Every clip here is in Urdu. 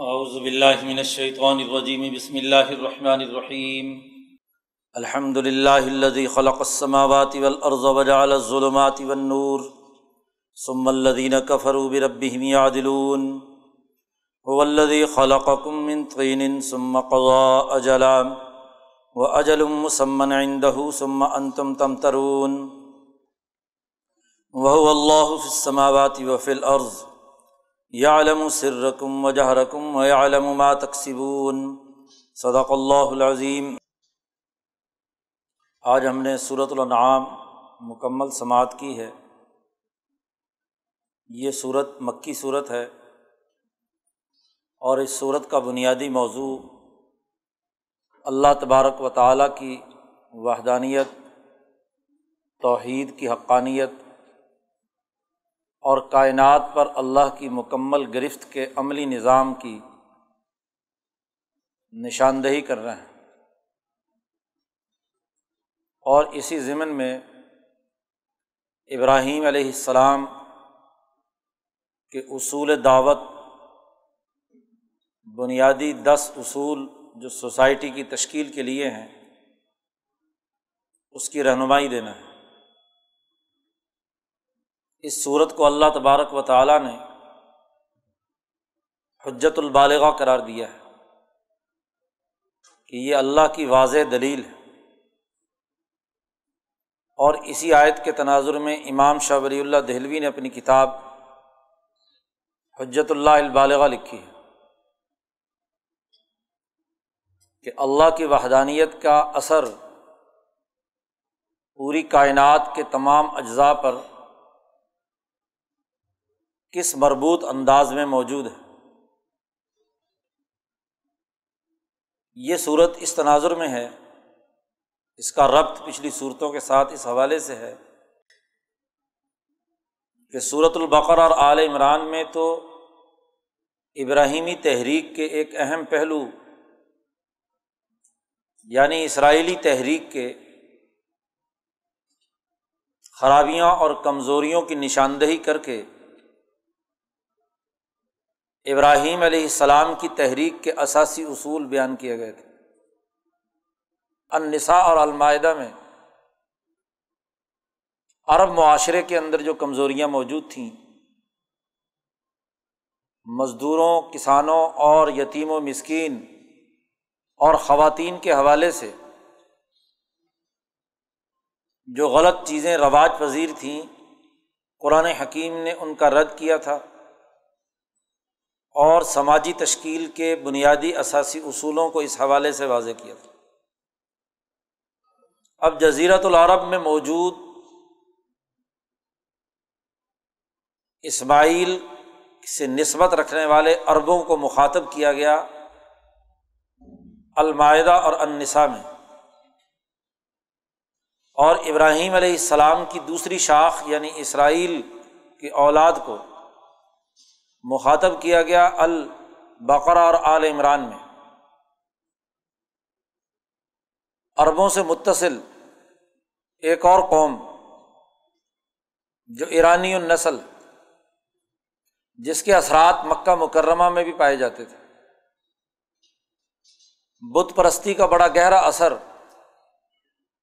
اعوذ باللہ من الشیطان الرجیم، بسم اللہ الرحمن الرحیم۔ الحمد للہ الذي خلق السماوات والارض وجعل الظلمات والنور ثم الذين كفروا بربهم يعدلون هو الذي خلقكم من طين ثم قضى اجلا واجل مسمى عنده ثم انتم تمترون۔ وهو الله في السماوات وفي الارض۔ یعلم سرکم و جہرکم و یعلم ما تکسبون صدق اللہ العظیم آج ہم نے صورت الانعام مکمل سماعت کی ہے. یہ صورت مکی صورت ہے اور اس صورت کا بنیادی موضوع اللہ تبارک و تعالیٰ کی وحدانیت، توحید کی حقانیت اور کائنات پر اللہ کی مکمل گرفت کے عملی نظام کی نشاندہی کر رہے ہیں۔ اور اسی ضمن میں ابراہیم علیہ السلام کے اصول دعوت، بنیادی دس اصول جو سوسائٹی کی تشکیل کے لیے ہیں، اس کی رہنمائی دینا ہے۔ اس صورت کو اللہ تبارک و تعالیٰ نے حجت البالغ قرار دیا ہے کہ یہ اللہ کی واضح دلیل ہے۔ اور اسی آیت کے تناظر میں امام شاہ ولی اللہ دہلوی نے اپنی کتاب حجت اللہ البالغ لکھی ہے کہ اللہ کی وحدانیت کا اثر پوری کائنات کے تمام اجزاء پر کس مربوط انداز میں موجود ہے؟ یہ صورت اس تناظر میں ہے، اس کا ربط پچھلی صورتوں کے ساتھ اس حوالے سے ہے کہ صورت البقر اور عال عمران میں تو ابراہیمی تحریک کے ایک اہم پہلو یعنی اسرائیلی تحریک کے خرابیاں اور کمزوریوں کی نشاندہی کر کے ابراہیم علیہ السلام کی تحریک کے اثاثی اصول بیان کیے گئے تھے۔ النساء اور المائدہ میں عرب معاشرے کے اندر جو کمزوریاں موجود تھیں، مزدوروں، کسانوں اور یتیم و مسکین اور خواتین کے حوالے سے جو غلط چیزیں رواج پذیر تھیں، قرآن حکیم نے ان کا رد کیا تھا۔ اور سماجی تشکیل کے بنیادی اثاثی اصولوں کو اس حوالے سے واضح کیا تھا۔ اب جزیرت العرب میں موجود اسماعیل سے نسبت رکھنے والے عربوں کو مخاطب کیا گیا المائدہ اور انسا میں۔ اور ابراہیم علیہ السلام کی دوسری شاخ یعنی اسرائیل کی اولاد کو مخاطب کیا گیا البقرا اور عال عمران میں۔ عربوں سے متصل ایک اور قوم جو ایرانی النسل، جس کے اثرات مکہ مکرمہ میں بھی پائے جاتے تھے۔ بت پرستی کا بڑا گہرا اثر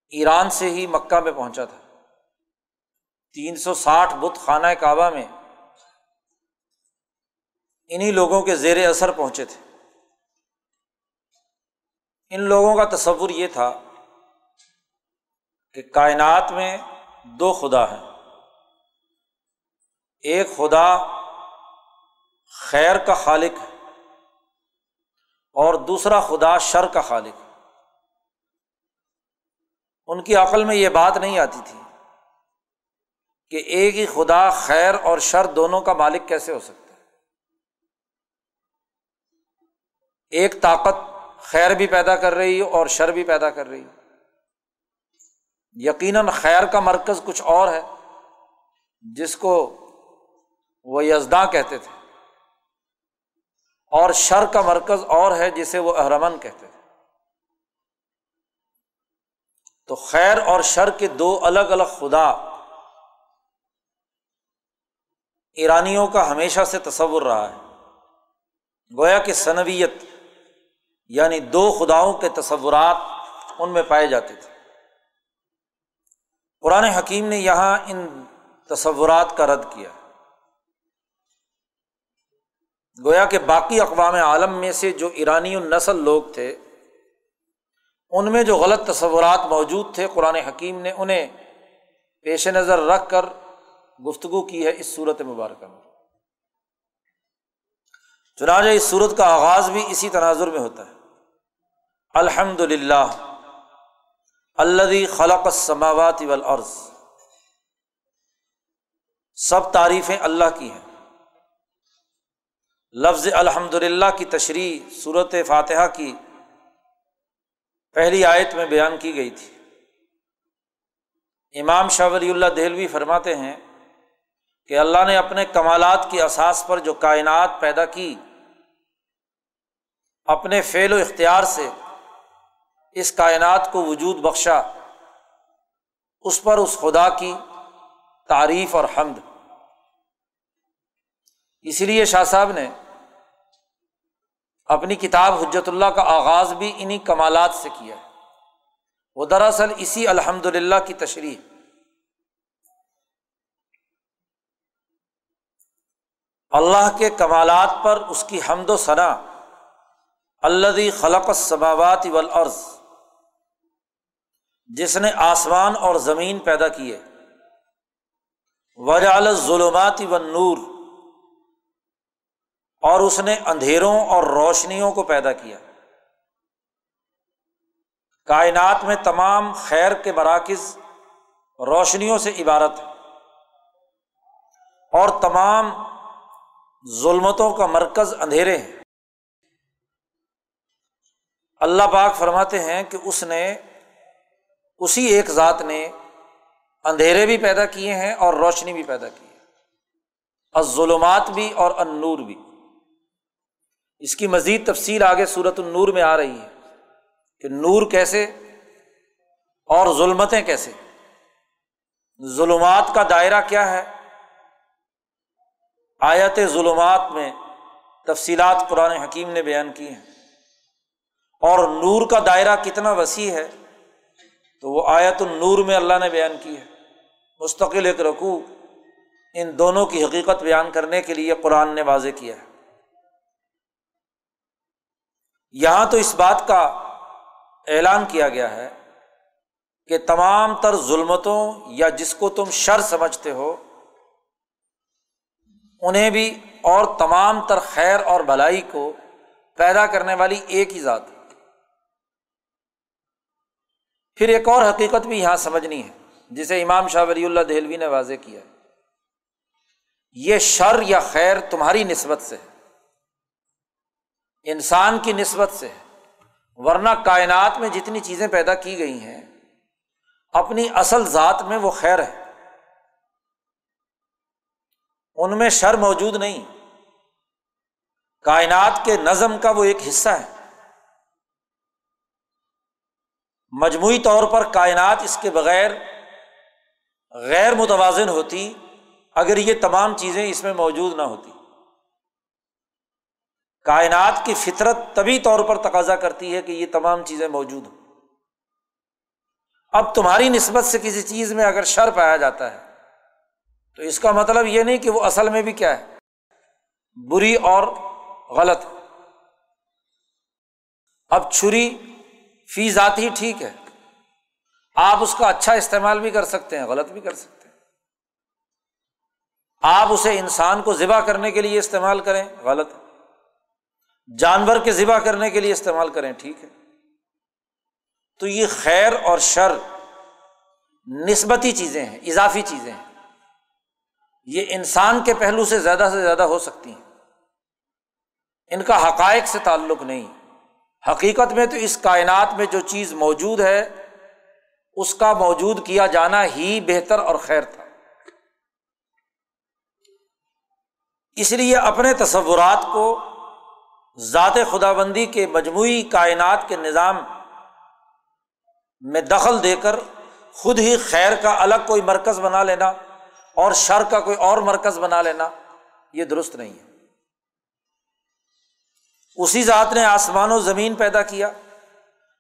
ایران سے ہی مکہ میں پہنچا تھا۔ تین سو ساٹھ بت خانہ کعبہ میں انہیں لوگوں کے زیر اثر پہنچے تھے۔ ان لوگوں کا تصور یہ تھا کہ کائنات میں دو خدا ہیں۔ ایک خدا خیر کا خالق ہے اور دوسرا خدا شر کا خالق ہے۔ ان کی عقل میں یہ بات نہیں آتی تھی کہ ایک ہی خدا خیر اور شر دونوں کا مالک کیسے ہو سکتا ایک طاقت خیر بھی پیدا کر رہی ہو اور شر بھی پیدا کر رہی ہو یقیناً خیر کا مرکز کچھ اور ہے، جس کو وہ یزداں کہتے تھے۔ اور شر کا مرکز اور ہے جسے وہ احرمن کہتے تھے۔ تو خیر اور شر کے دو الگ الگ خدا ایرانیوں کا ہمیشہ سے تصور رہا ہے۔ گویا کہ سنویت یعنی دو خداؤں کے تصورات ان میں پائے جاتے تھے۔ قرآن حکیم نے یہاں ان تصورات کا رد کیا۔ گویا کہ باقی اقوام عالم میں سے جو ایرانی النسل لوگ تھے، ان میں جو غلط تصورات موجود تھے، قرآن حکیم نے انہیں پیش نظر رکھ کر گفتگو کی ہے اس صورت مبارکہ میں۔ چنانچہ اس صورت کا آغاز بھی اسی تناظر میں ہوتا ہے۔ الحمد للہ اللہ خلق سماوات والارض۔ سب تعریفیں اللہ کی ہیں۔ لفظ الحمد للہ کی تشریح صورت فاتحہ کی پہلی آیت میں بیان کی گئی تھی۔ امام شاہ ولی اللہ دہلوی فرماتے ہیں کہ اللہ نے اپنے کمالات کی اساس پر جو کائنات پیدا کی، اپنے فعل و اختیار سے اس کائنات کو وجود بخشا، اس پر اس خدا کی تعریف اور حمد۔ اسی لیے شاہ صاحب نے اپنی کتاب حجت اللہ کا آغاز بھی انہیں کمالات سے کیا ہے۔ وہ دراصل اسی الحمد للہ کی تشریح۔ اللہ کے کمالات پر اس کی حمد و ثنا۔ اللہ خلق السماوات والارض۔ جس نے آسمان اور زمین پیدا کیے۔ وجال ظلمات و نور اور اس نے اندھیروں اور روشنیوں کو پیدا کیا۔ کائنات میں تمام خیر کے مراکز روشنیوں سے عبارت ہے اور تمام ظلمتوں کا مرکز اندھیرے ہیں۔ اللہ پاک فرماتے ہیں کہ اس نے اسی ایک ذات نے اندھیرے بھی پیدا کیے ہیں اور روشنی بھی پیدا کی ہے۔ ظلمات بھی اور ان نور بھی۔ اس کی مزید تفصیل آگے صورت النور میں آ رہی ہے کہ نور کیسے اور ظلمتیں کیسے۔ ظلمات کا دائرہ کیا ہے؟ آیت ظلمات میں تفصیلات قرآن حکیم نے بیان کی ہیں۔ اور نور کا دائرہ کتنا وسیع ہے؟ تو وہ آیت النور میں اللہ نے بیان کی ہے۔ مستقل ایک رقو ان دونوں کی حقیقت بیان کرنے کے لیے قرآن نے واضح کیا ہے۔ یہاں تو اس بات کا اعلان کیا گیا ہے کہ تمام تر ظلمتوں یا جس کو تم شر سمجھتے ہو، انہیں بھی اور تمام تر خیر اور بلائی کو پیدا کرنے والی ایک ہی ذات۔ پھر ایک اور حقیقت بھی یہاں سمجھنی ہے، جسے امام شاہ ولی اللہ دہلوی نے واضح کیا یہ شر یا خیر تمہاری نسبت سے ہے، انسان کی نسبت سے ورنہ کائنات میں جتنی چیزیں پیدا کی گئی ہیں، اپنی اصل ذات میں وہ خیر ہے۔ ان میں شر موجود نہیں، کائنات کے نظم کا وہ ایک حصہ ہے۔ مجموعی طور پر کائنات اس کے بغیر غیر متوازن ہوتی اگر یہ تمام چیزیں اس میں موجود نہ ہوتی۔ کائنات کی فطرت طبی طور پر تقاضا کرتی ہے کہ یہ تمام چیزیں موجود ہوں۔ اب تمہاری نسبت سے کسی چیز میں اگر شر پایا جاتا ہے، تو اس کا مطلب یہ نہیں کہ وہ اصل میں بھی کیا ہے۔ بری اور غلط۔ اب چھری فی ذات ہی ٹھیک ہے۔ آپ اس کا اچھا استعمال بھی کر سکتے ہیں، غلط بھی کر سکتے ہیں۔ آپ اسے انسان کو ذبح کرنے کے لیے استعمال کریں، غلط۔ جانور کے ذبح کرنے کے لیے استعمال کریں، ٹھیک ہے۔ تو یہ خیر اور شر نسبتی چیزیں ہیں، اضافی چیزیں ہیں۔ یہ انسان کے پہلو سے زیادہ سے زیادہ ہو سکتی ہیں۔ ان کا حقائق سے تعلق نہیں۔ حقیقت میں تو اس کائنات میں جو چیز موجود ہے، اس کا موجود کیا جانا ہی بہتر اور خیر تھا۔ اس لیے اپنے تصورات کو ذات خدا بندی کے مجموعی کائنات کے نظام میں دخل دے کر خود ہی خیر کا الگ کوئی مرکز بنا لینا اور شر کا کوئی اور مرکز بنا لینا، یہ درست نہیں ہے۔ اسی ذات نے آسمان و زمین پیدا کیا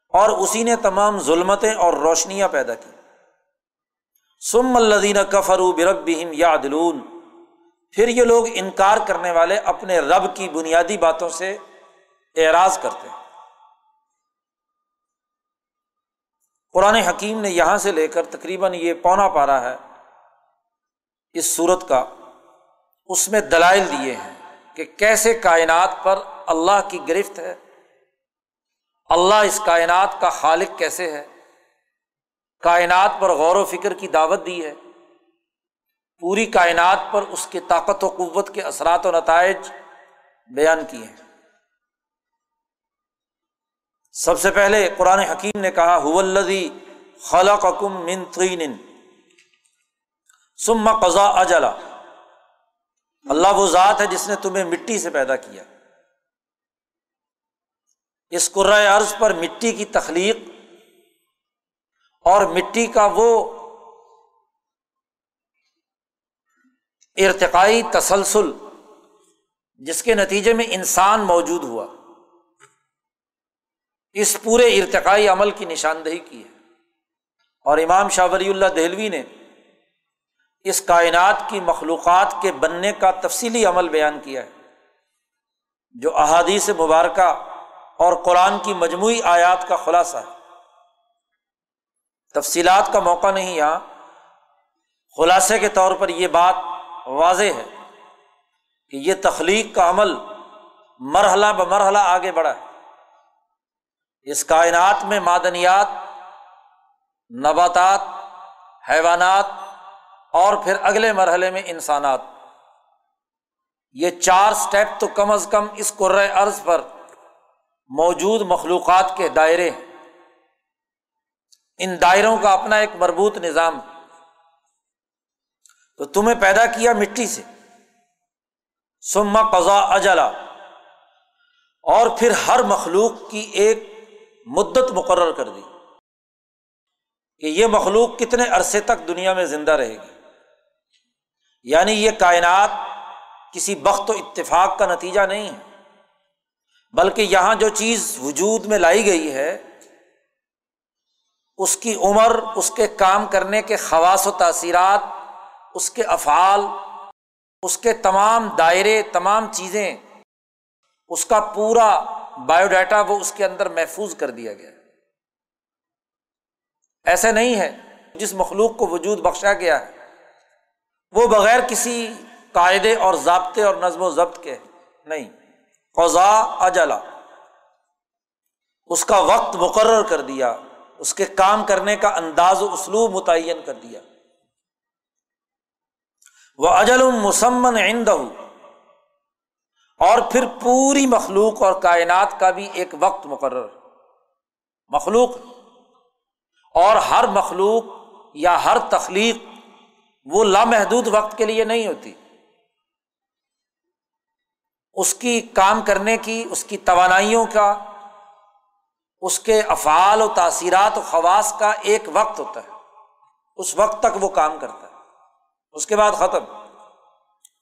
اور اسی نے تمام ظلمتیں اور روشنیاں پیدا کی۔ سم الدین کفرو برب یا دلون پھر یہ لوگ انکار کرنے والے اپنے رب کی بنیادی باتوں سے اعراض کرتے ہیں۔ قرآن حکیم نے یہاں سے لے کر تقریباً یہ پونا پارا ہے۔ اس صورت کا اس میں دلائل دیے ہیں کہ کیسے کائنات پر اللہ کی گرفت ہے۔ اللہ اس کائنات کا خالق کیسے ہے؟ کائنات پر غور و فکر کی دعوت دی ہے۔ پوری کائنات پر اس کی طاقت و قوت کے اثرات و نتائج بیان کیے ہیں۔ سب سے پہلے قرآن حکیم نے کہا الدی خلا کم من سم قزا اجلا۔ اللہ وہ ذات ہے جس نے تمہیں مٹی سے پیدا کیا۔ اس قرۂۂ عرض پر مٹی کی تخلیق اور مٹی کا وہ ارتقائی تسلسل جس کے نتیجے میں انسان موجود ہوا۔ اس پورے ارتقائی عمل کی نشاندہی کی ہے۔ اور امام شاہ ولی اللہ دہلوی نے اس کائنات کی مخلوقات کے بننے کا تفصیلی عمل بیان کیا ہے، جو احادیث مبارکہ اور قرآن کی مجموعی آیات کا خلاصہ ہے۔ تفصیلات کا موقع نہیں یہاں خلاصے کے طور پر یہ بات واضح ہے کہ یہ تخلیق کا عمل مرحلہ ب مرحلہ آگے بڑھا ہے۔ اس کائنات میں معدنیات، نباتات، حیوانات اور پھر اگلے مرحلے میں انسانات۔ یہ چار اسٹیپ تو کم از کم اس قرۂۂ ارض پر موجود مخلوقات کے دائرے۔ ان دائروں کا اپنا ایک مربوط نظام۔ تو تمہیں پیدا کیا مٹی سے۔ سما قزا اجلا۔ اور پھر ہر مخلوق کی ایک مدت مقرر کر دی۔ کہ یہ مخلوق کتنے عرصے تک دنیا میں زندہ رہے گی۔ یعنی یہ کائنات کسی بخت و اتفاق کا نتیجہ نہیں ہے۔ بلکہ یہاں جو چیز وجود میں لائی گئی ہے، اس کی عمر، اس کے کام کرنے کے خواص و تاثیرات، اس کے افعال، اس کے تمام دائرے، تمام چیزیں، اس کا پورا بایو ڈاٹا وہ اس کے اندر محفوظ کر دیا گیا ایسا نہیں ہے، جس مخلوق کو وجود بخشا گیا ہے، وہ بغیر کسی قاعدے اور ضابطے اور نظم و ضبط کے نہیں۔ قضا اجلا۔ اس کا وقت مقرر کر دیا، اس کے کام کرنے کا انداز و اسلوب متعین کر دیا۔ وہ اجل مسمن عند اور پھر پوری مخلوق اور کائنات کا بھی ایک وقت مقرر۔ مخلوق۔ اور ہر مخلوق یا ہر تخلیق وہ لامحدود وقت کے لیے نہیں ہوتی۔ اس کی کام کرنے کی، اس کی توانائیوں کا، اس کے افعال و تاثیرات و خواص کا ایک وقت ہوتا ہے۔ اس وقت تک وہ کام کرتا ہے۔ اس کے بعد ختم۔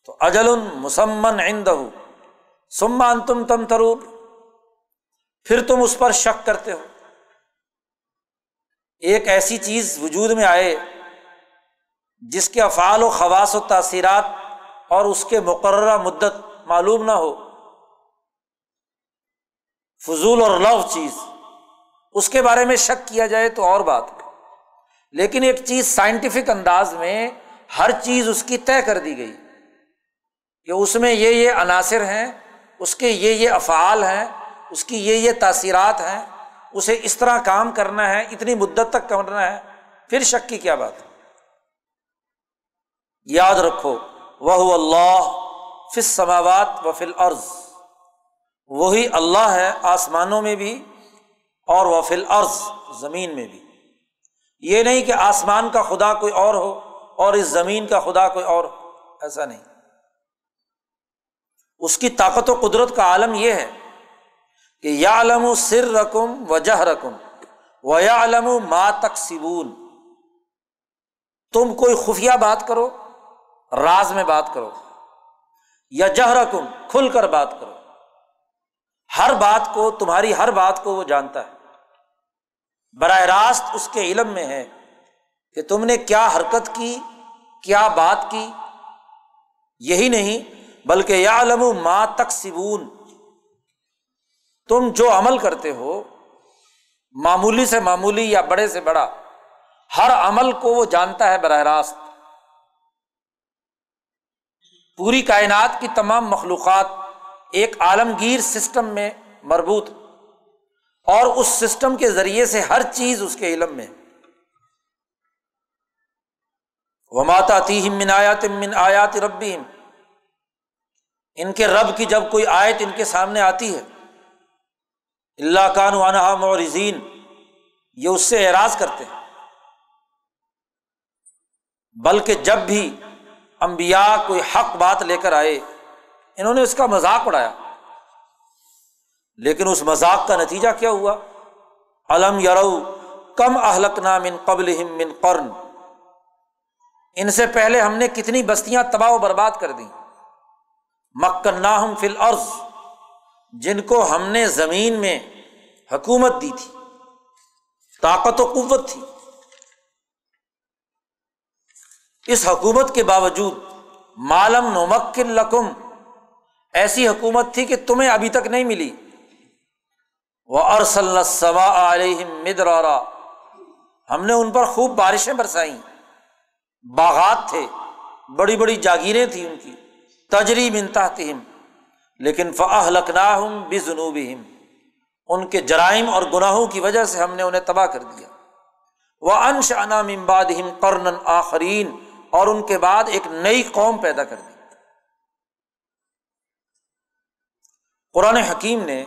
تو اجل مسمن عند سمان تم تم ترور پھر تم اس پر شک کرتے ہو۔ ایک ایسی چیز وجود میں آئے جس کے افعال و خواص و تاثیرات اور اس کے مقررہ مدت معلوم نہ ہو۔ فضول اور لو چیز۔ اس کے بارے میں شک کیا جائے تو اور بات۔ لیکن ایک چیز سائنٹیفک انداز میں ہر چیز اس کی طے کر دی گئی۔ کہ اس میں یہ یہ عناصر ہیں، اس کے یہ یہ افعال ہیں، اس کی یہ یہ تاثیرات ہیں۔ اسے اس طرح کام کرنا ہے، اتنی مدت تک کرنا ہے۔ پھر شک کی کیا بات یاد رکھو وہ اللہ فل سماوات و فل عرض وہی اللہ ہے آسمانوں میں بھی اور وہ فل عرض زمین میں بھی۔ یہ نہیں کہ آسمان کا خدا کوئی اور ہو اور اس زمین کا خدا کوئی اور ہو، ایسا نہیں۔ اس کی طاقت و قدرت کا عالم یہ ہے کہ یا علم سر رقم و جہ رقم و یا علم ما تک سبون تم کوئی خفیہ بات کرو، راز میں بات کرو۔ یا جہ کھل کر بات کرو۔ ہر بات کو، تمہاری ہر بات کو وہ جانتا ہے۔ براہ راست اس کے علم میں ہے کہ تم نے کیا حرکت کی، کیا بات کی۔ یہی نہیں، بلکہ یا علم ماں تک سبون تم جو عمل کرتے ہو، معمولی سے معمولی یا بڑے سے بڑا، ہر عمل کو وہ جانتا ہے براہ راست۔ پوری کائنات کی تمام مخلوقات ایک عالمگیر سسٹم میں مربوط اور اس سسٹم کے ذریعے سے ہر چیز اس کے علم میں وہ تیم من آیات من آیات ربیم ان کے رب کی جب کوئی آیت ان کے سامنے آتی ہے اللہ کان وانہ مورزین یہ اس سے اعراض کرتے ہیں۔ بلکہ جب بھی امبیا کوئی حق بات لے کر آئے، انہوں نے اس کا مذاق اڑایا۔ لیکن اس مذاق کا نتیجہ کیا ہوا؟ علم یرو کم اہلک نام ان قبل من قرن۔ ان سے پہلے ہم نے کتنی بستیاں تباہ و برباد کر دی مکن فل عرض جن کو ہم نے زمین میں حکومت دی تھی، طاقت و قوت تھی۔ اس حکومت کے باوجود مالم نمکن لکم ایسی حکومت تھی کہ تمہیں ابھی تک نہیں ملی۔ وہ ارسل سوا علیہم مدرارا۔ ہم نے ان پر خوب بارشیں برسائیں۔ باغات تھے، بڑی بڑی جاگیریں تھیں ان کی۔ تجری منتا لیکن فعح لکھنا بھی جنوب ان کے جرائم اور گناہوں کی وجہ سے ہم نے انہیں تباہ کر دیا۔ وہ انش انام امباد قرن آخرین اور ان کے بعد ایک نئی قوم پیدا کر دی۔ قرآن حکیم نے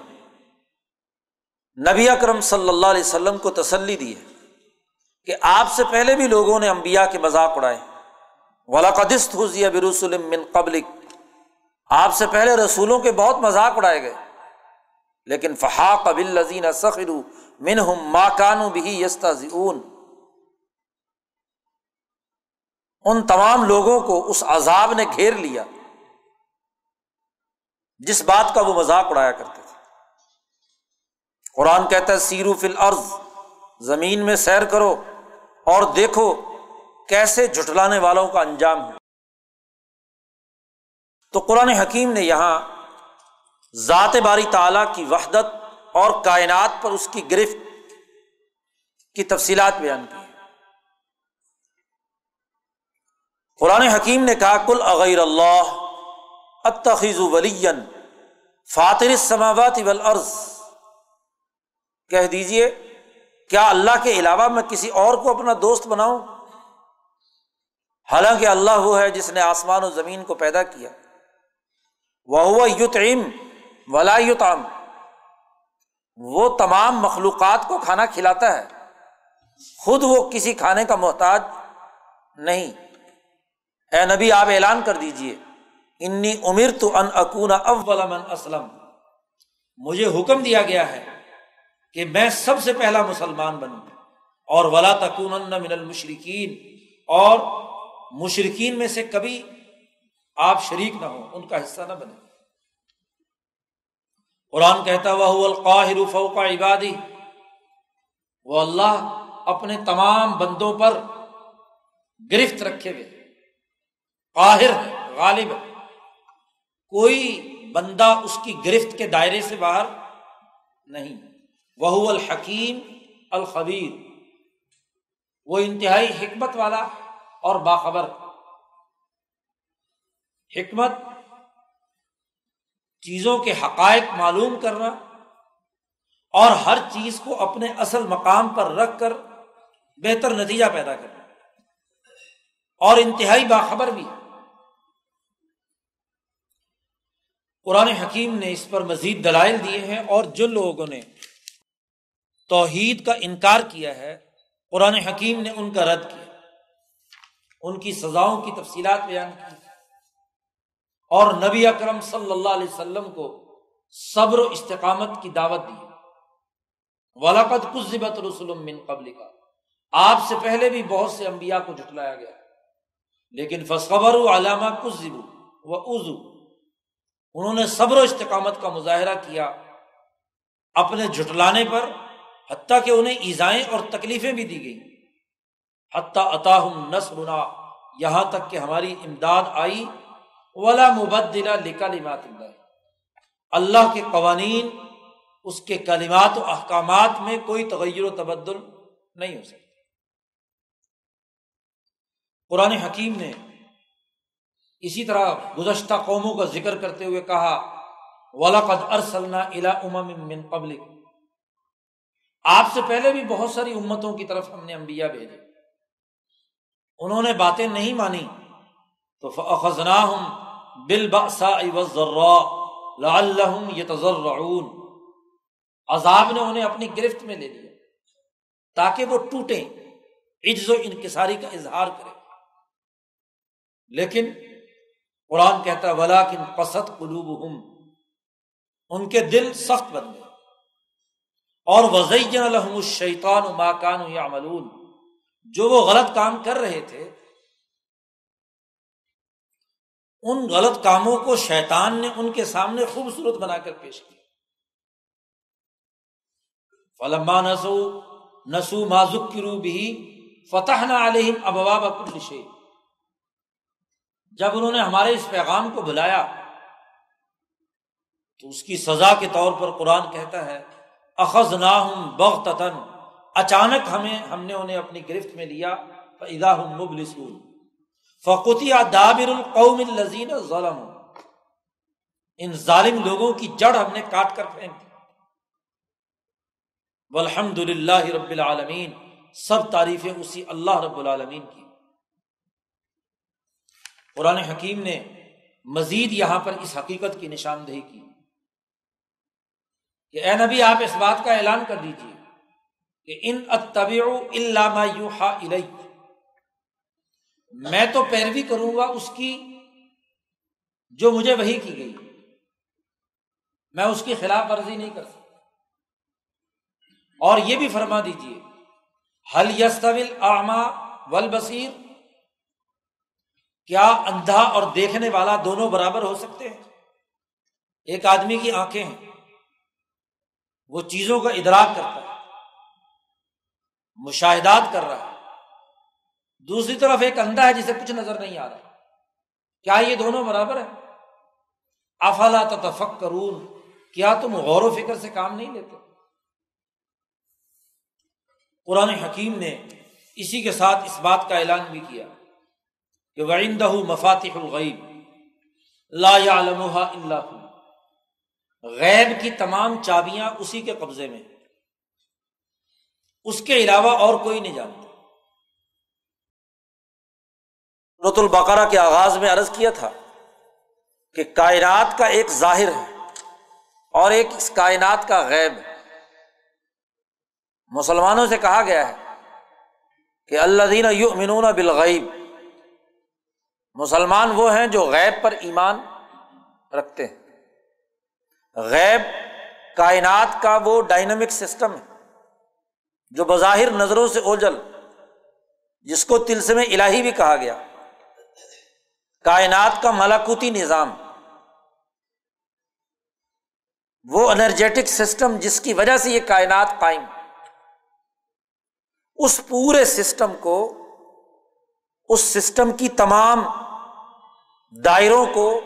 نبی اکرم صلی اللہ علیہ وسلم کو تسلی دی ہے کہ آپ سے پہلے بھی لوگوں نے امبیا کے مذاق اڑائے۔ ولاقدست حضیہ برسلم من قبلک آپ سے پہلے رسولوں کے بہت مذاق اڑائے گئے۔ لیکن فہا قبل لذین سخر من ہم کانو بھی یستا ان تمام لوگوں کو اس عذاب نے گھیر لیا جس بات کا وہ مذاق اڑایا کرتے تھے۔ قرآن کہتا ہے سیرو فل عرض زمین میں سیر کرو اور دیکھو کیسے جھٹلانے والوں کا انجام ہے تو قرآن حکیم نے یہاں ذات باری تعالیٰ کی وحدت اور کائنات پر اس کی گرفت کی تفصیلات بیان کی۔ قرآن حکیم نے کہا کل اغیر اللہ، اتخذ ولی فاتر السماوات والارض. کہہ دیجیے کیا اللہ کے علاوہ میں کسی اور کو اپنا دوست بناؤں؟ حالانکہ اللہ وہ ہے جس نے آسمان و زمین کو پیدا کیا۔ وہ یوتعم ولا یوتام وہ تمام مخلوقات کو کھانا کھلاتا ہے۔ خود وہ کسی کھانے کا محتاج نہیں۔ اے نبی، آپ اعلان کر دیجیے انی امر تو ان اکون اول من اسلم۔ مجھے حکم دیا گیا ہے کہ میں سب سے پہلا مسلمان بنوں اور ولا تکون من المشرقین اور مشرقین میں سے کبھی آپ شریک نہ ہو ان کا حصہ نہ بنے قرآن کہتا وہ القاہر فوق عبادی وہ اللہ اپنے تمام بندوں پر گرفت رکھے ہوئے۔ قاہر ہے غالب۔ ہے کوئی بندہ اس کی گرفت کے دائرے سے باہر نہیں۔ وہ الحکیم الخبیر۔ وہ انتہائی حکمت والا اور باخبر۔ حکمت چیزوں کے حقائق معلوم کرنا اور ہر چیز کو اپنے اصل مقام پر رکھ کر بہتر نتیجہ پیدا کرنا۔ اور انتہائی باخبر بھی۔ قرآن حکیم نے اس پر مزید دلائل دیے ہیں اور جن لوگوں نے توحید کا انکار کیا ہے، قرآن حکیم نے ان کا رد کیا۔ ان کی سزاؤں کی تفصیلات بیان کی۔ اور نبی اکرم صلی اللہ علیہ وسلم کو صبر و استقامت کی دعوت دی۔ ولاقت کچھ رسول من قبل کا آپ سے پہلے بھی بہت سے انبیاء کو جٹلایا گیا۔ لیکن فصبر علامہ کچھ وہ ازو انہوں نے صبر و استقامت کا مظاہرہ کیا اپنے جٹلانے پر، حتیٰ کہ انہیں ایزائیں اور تکلیفیں بھی دی گئی حتیٰ عطاہم نسرنا یہاں تک کہ ہماری امداد آئی۔ ولا مبدلا لکھا لمات اللہ۔ اللہ کے قوانین، اس کے کلمات و احکامات میں کوئی تغیر و تبدل نہیں ہو سکتا۔ قرآن حکیم نے اسی طرح گزشتہ قوموں کا ذکر کرتے ہوئے کہا ولاقد ارسلنا الا امم من قبل آپ سے پہلے بھی بہت ساری امتوں کی طرف ہم نے انبیاء بھیجے۔ انہوں نے باتیں نہیں مانی۔ تو فخذنا ہوں بل باسا لعلہم یتضرعون۔ عذاب نے انہیں اپنی گرفت میں لے لیا تاکہ وہ ٹوٹیں، عجز و انکساری کا اظہار کرے لیکن قرآن کہتا ہے ولا کن پست قلوب ان کے دل سخت بن گئے اور وزین الحم الشیطان ماکان یا ملون جو وہ غلط کام کر رہے تھے، ان غلط کاموں کو شیطان نے ان کے سامنے خوبصورت بنا کر پیش کیا۔ فلما نسو نسو مازک کی روح بھی فتح نہ علیہم ابواب کل شیخ جب انہوں نے ہمارے اس پیغام کو بلایا، تو اس کی سزا کے طور پر قرآن کہتا ہے اخذ نہ ہوں بغتن اچانک ہمیں، ہم نے انہیں اپنی گرفت میں لیا ادا ہوں مبلسون۔ فقوتیا دابر القوم الزین ظلم ان ظالم لوگوں کی جڑ ہم نے کاٹ کر پھینک دی۔ الحمد للہ رب العالمین سب تعریفیں اسی اللہ رب العالمین کی۔ قرآن حکیم نے مزید یہاں پر اس حقیقت کی نشاندہی کی کہ اے نبی، آپ اس بات کا اعلان کر دیجیے کہ ان اتبا میں تو پیروی کروں گا اس کی جو مجھے وہی کی گئی۔ میں اس کی خلاف ورزی نہیں کر سکتا۔ اور یہ بھی فرما دیجیے حل یستویل آما ول بصیر کیا اندھا اور دیکھنے والا دونوں برابر ہو سکتے ہیں؟ ایک آدمی کی آنکھیں ہیں، وہ چیزوں کا ادراک کرتا ہے، مشاہدات کر رہا ہے۔ دوسری طرف ایک اندھا ہے جسے کچھ نظر نہیں آ رہا۔ کیا یہ دونوں برابر ہے افلا تفک کرون کیا تم غور و فکر سے کام نہیں لیتے؟ قرآن حکیم نے اسی کے ساتھ اس بات کا اعلان بھی کیا۔ کہ وعندہ مفاتح الغیب لا يعلمها الا هو۔ غیب کی تمام چابیاں اسی کے قبضے میں۔ اس کے علاوہ اور کوئی نہیں جانتا۔ رت البقرہ کے آغاز میں عرض کیا تھا کہ کائنات کا ایک ظاہر ہے اور ایک اس کائنات کا غیب ہے۔ مسلمانوں سے کہا گیا ہے کہ اللہ دین یؤمنون بالغیب مسلمان وہ ہیں جو غیب پر ایمان رکھتے ہیں۔ غیب کائنات کا وہ ڈائنمک سسٹم ہے جو بظاہر نظروں سے اوجل جس کو تلسم الہی بھی کہا گیا۔ کائنات کا ملاکوتی نظام، وہ انرجیٹک سسٹم جس کی وجہ سے یہ کائنات قائم۔ اس پورے سسٹم کو، اس سسٹم کی تمام دائروں کو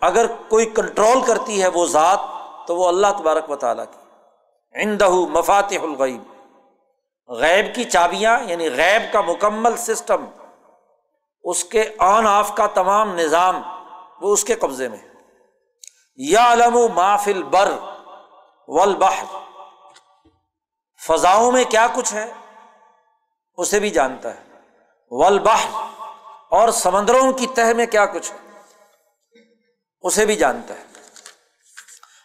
اگر کوئی کنٹرول کرتی ہے وہ ذات، تو وہ اللہ تبارک و تعالیٰ کی۔ اندہ مفاتح الغیب۔ غیب کی چابیاں یعنی غیب کا مکمل سسٹم، اس کے آن آف کا تمام نظام، وہ اس کے قبضے میں۔ یا علم و محفل بر ولبح فضاؤں میں کیا کچھ ہے؟ اسے بھی جانتا ہے۔ ولبح اور سمندروں کی تہ میں کیا کچھ اسے بھی جانتا ہے۔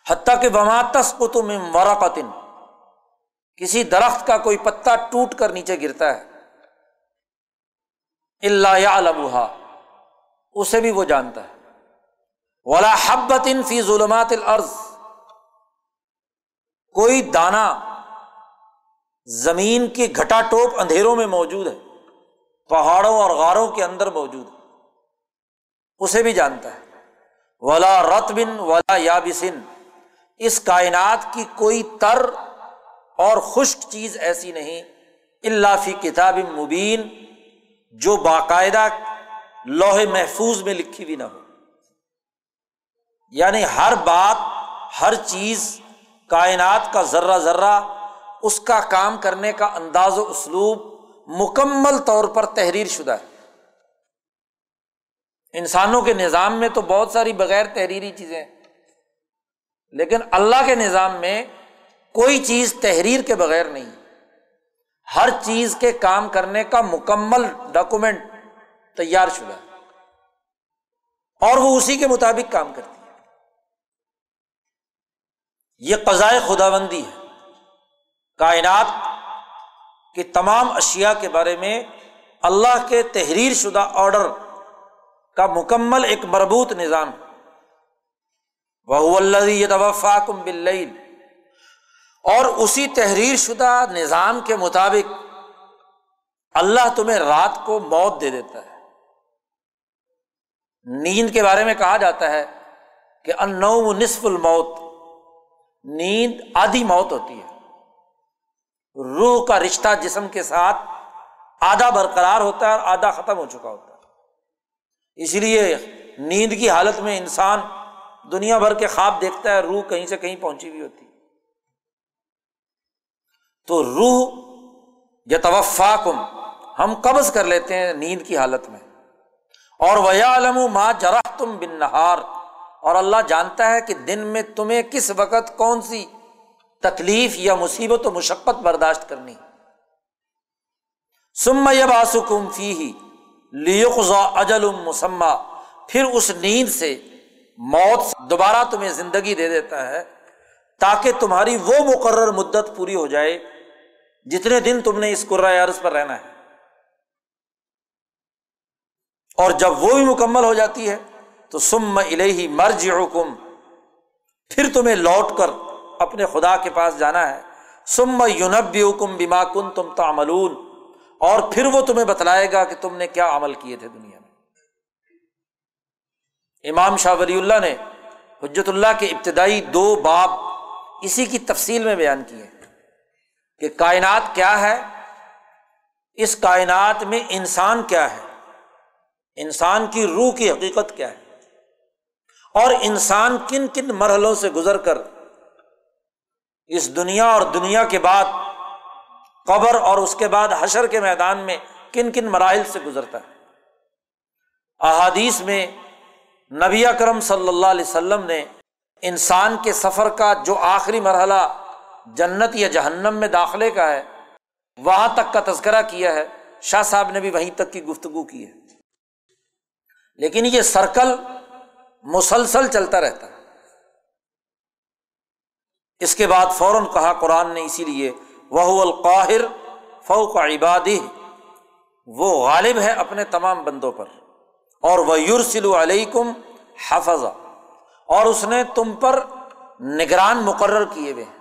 حتیٰ کہ بماتس کو تم ورقتن کسی درخت کا کوئی پتا ٹوٹ کر نیچے گرتا ہے۔ اللہ یا اسے بھی وہ جانتا ہے۔ ولا حبت ان فی ظلمات الارض، کوئی دانا زمین کی گھٹا ٹوپ اندھیروں میں موجود ہے۔ پہاڑوں اور غاروں کے اندر موجود اسے بھی جانتا ہے۔ ولا رت بن ولا یا بسن اس کائنات کی کوئی تر اور خشک چیز ایسی نہیں۔ اللہ فی کتاب مبین۔ جو باقاعدہ لوہے محفوظ میں لکھی بھی نہ ہو۔ یعنی ہر بات، ہر چیز کائنات کا ذرہ ذرہ، اس کا کام کرنے کا انداز و اسلوب مکمل طور پر تحریر شدہ ہے۔ انسانوں کے نظام میں تو بہت ساری بغیر تحریری چیزیں لیکن اللہ کے نظام میں کوئی چیز تحریر کے بغیر نہیں۔ ہر چیز کے کام کرنے کا مکمل ڈاکومنٹ تیار شدہ ہے، اور وہ اسی کے مطابق کام کرتی ہے۔ یہ قضائے خدا بندی ہے۔ کائنات کے تمام اشیا کے بارے میں اللہ کے تحریر شدہ آڈر کا مکمل ایک مربوط نظام وہ اللہ کم بل اور اسی تحریر شدہ نظام کے مطابق اللہ تمہیں رات کو موت دے دیتا ہے۔ نیند کے بارے میں کہا جاتا ہے کہ ان نصف الموت۔ نیند آدھی موت ہوتی ہے۔ روح کا رشتہ جسم کے ساتھ آدھا برقرار ہوتا ہے اور آدھا ختم ہو چکا ہوتا ہے۔ اسی لیے نیند کی حالت میں انسان دنیا بھر کے خواب دیکھتا ہے، روح کہیں سے کہیں پہنچی ہوئی ہوتی۔ تو روح یا توفا کم ہم قبض کر لیتے ہیں نیند کی حالت میں۔ اور ویا علم ماں جرح تم بن نہار اور اللہ جانتا ہے کہ دن میں تمہیں کس وقت کون سی تکلیف یا مصیبت و مشقت برداشت کرنی۔ سم آسکم فی ہی لیقزا اجل مسمہ پھر اس نیند سے موت سے دوبارہ تمہیں زندگی دے دیتا ہے تاکہ تمہاری وہ مقرر مدت پوری ہو جائے جتنے دن تم نے اس قرۂۂ عرض پر رہنا ہے۔ اور جب وہ بھی مکمل ہو جاتی ہے تو سم الہی مرج حکم پھر تمہیں لوٹ کر اپنے خدا کے پاس جانا ہے۔ سم یونب حکم بیما کن تم تعملون۔ اور پھر وہ تمہیں بتلائے گا کہ تم نے کیا عمل کیے تھے دنیا میں۔ امام شاہ ولی اللہ نے حجت اللہ کے ابتدائی دو باب اسی کی تفصیل میں بیان کیے کہ کائنات کیا ہے، اس کائنات میں انسان کیا ہے، انسان کی روح کی حقیقت کیا ہے، اور انسان کن کن مرحلوں سے گزر کر اس دنیا اور دنیا کے بعد قبر اور اس کے بعد حشر کے میدان میں کن کن مراحل سے گزرتا ہے؟ احادیث میں نبی اکرم صلی اللہ علیہ وسلم نے انسان کے سفر کا جو آخری مرحلہ جنت یا جہنم میں داخلے کا ہے، وہاں تک کا تذکرہ کیا ہے۔ شاہ صاحب نے بھی وہیں تک کی گفتگو کی ہے۔ لیکن یہ سرکل مسلسل چلتا رہتا ہے۔ اس کے بعد فوراً کہا قرآن نے اسی لیے وہ القاہر فوق عبادی وہ غالب ہے اپنے تمام بندوں پر۔ اور وہ یورسل علیکم حفظ اور اس نے تم پر نگران مقرر کیے ہوئے ہیں۔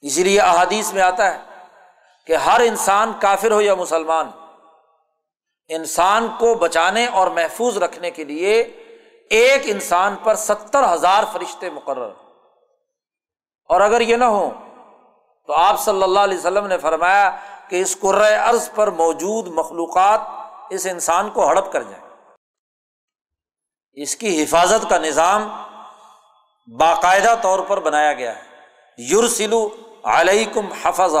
اسی لیے احادیث میں آتا ہے کہ ہر انسان کافر ہو یا مسلمان، انسان کو بچانے اور محفوظ رکھنے کے لیے ایک انسان پر ستر ہزار فرشتے مقرر۔ اور اگر یہ نہ ہو، تو آپ صلی اللہ علیہ وسلم نے فرمایا کہ اس ارض پر موجود مخلوقات اس انسان کو ہڑپ کر جائیں۔ اس کی حفاظت کا نظام باقاعدہ طور پر بنایا گیا ہے۔ یورسلو علیکم حفظ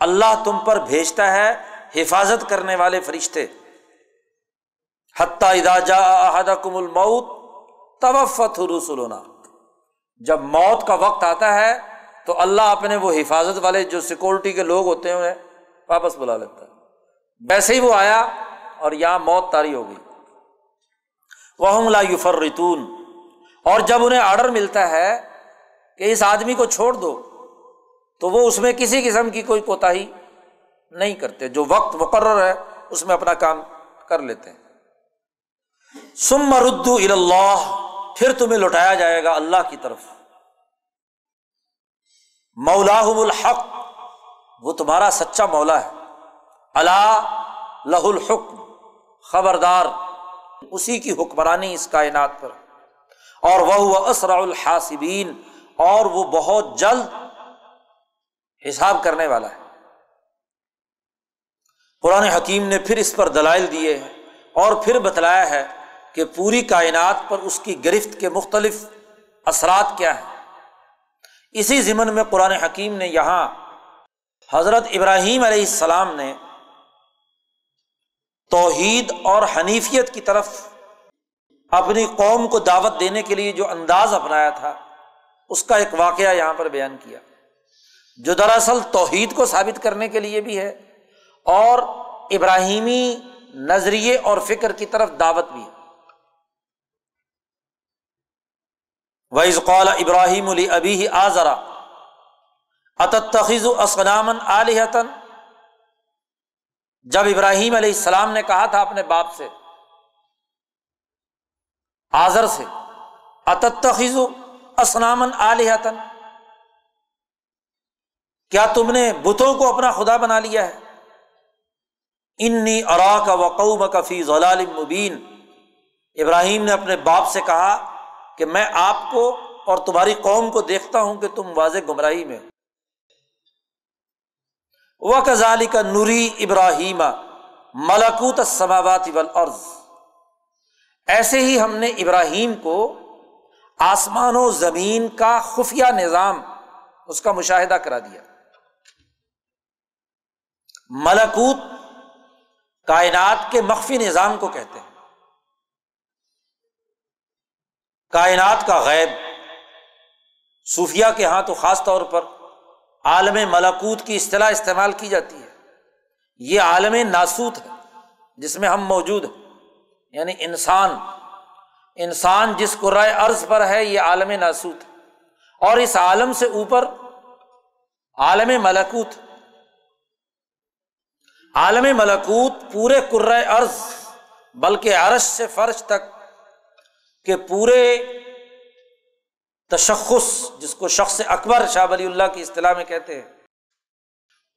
اللہ تم پر بھیجتا ہے حفاظت کرنے والے فرشتے۔ حتیٰ ادا کم الموت توفت رسولنا جب موت کا وقت آتا ہے تو اللہ اپنے وہ حفاظت والے جو سیکورٹی کے لوگ ہوتے ہیں واپس بلا لیتا ہے۔ ویسے ہی وہ آیا اور یہاں موت تاری ہو گئی۔ وہ لا یوفر ریتون اور جب انہیں آڈر ملتا ہے کہ اس آدمی کو چھوڑ دو، تو وہ اس میں کسی قسم کی کوئی کوتاہی نہیں کرتے۔ جو وقت مقرر ہے، اس میں اپنا کام کر لیتے ہیں۔ سم ردو اللہ پھر تمہیں لوٹایا جائے گا اللہ کی طرف۔ مولا الحق، وہ تمہارا سچا مولا ہے۔ اللہ لہ الحکم، خبردار، اسی کی حکمرانی اس کائنات پر۔ اور وہ اسرا الحاسبین، اور وہ بہت جلد حساب کرنے والا ہے۔ قرآن حکیم نے پھر اس پر دلائل دیے ہیں اور پھر بتلایا ہے کہ پوری کائنات پر اس کی گرفت کے مختلف اثرات کیا ہیں۔ اسی ضمن میں قرآن حکیم نے یہاں حضرت ابراہیم علیہ السلام نے توحید اور حنیفیت کی طرف اپنی قوم کو دعوت دینے کے لیے جو انداز اپنایا تھا، اس کا ایک واقعہ یہاں پر بیان کیا۔ جو دراصل توحید کو ثابت کرنے کے لیے بھی ہے اور ابراہیمی نظریے اور فکر کی طرف دعوت بھی ہے۔ ویز قال ابراہیم علی ابھی آزرا اتخذ اسلامن علیحتن جب ابراہیم علیہ السلام نے کہا تھا اپنے باپ سے، آزر سے اتخذ اسلامن علیحتن کیا تم نے بتوں کو اپنا خدا بنا لیا ہے؟ انی ارا کا وقوم کفی ضلال مبین ابراہیم نے اپنے باپ سے کہا کہ میں آپ کو اور تمہاری قوم کو دیکھتا ہوں کہ تم واضح گمراہی میں وہ کزالی کا نوری ابراہیم ملکوت سماوات والارض ایسے ہی ہم نے ابراہیم کو آسمان و زمین کا خفیہ نظام، اس کا مشاہدہ کرا دیا۔ ملکوت کائنات کے مخفی نظام کو کہتے ہیں۔ کائنات کا غیب صوفیہ کے ہاں تو خاص طور پر عالم ملکوت کی اصطلاح استعمال کی جاتی ہے۔ یہ عالم ناسوت ہے، جس میں ہم موجود ہیں۔ یعنی انسان انسان جس کو رائے عرض پر ہے، یہ عالم ناسوت ہے۔ اور اس عالم سے اوپر عالم ملکوت عالم ملکوت پورے قرۂۂ ارض بلکہ عرش سے فرش تک کہ پورے تشخص جس کو شخص اکبر شاہ ولی اللہ کی اصطلاح میں کہتے ہیں،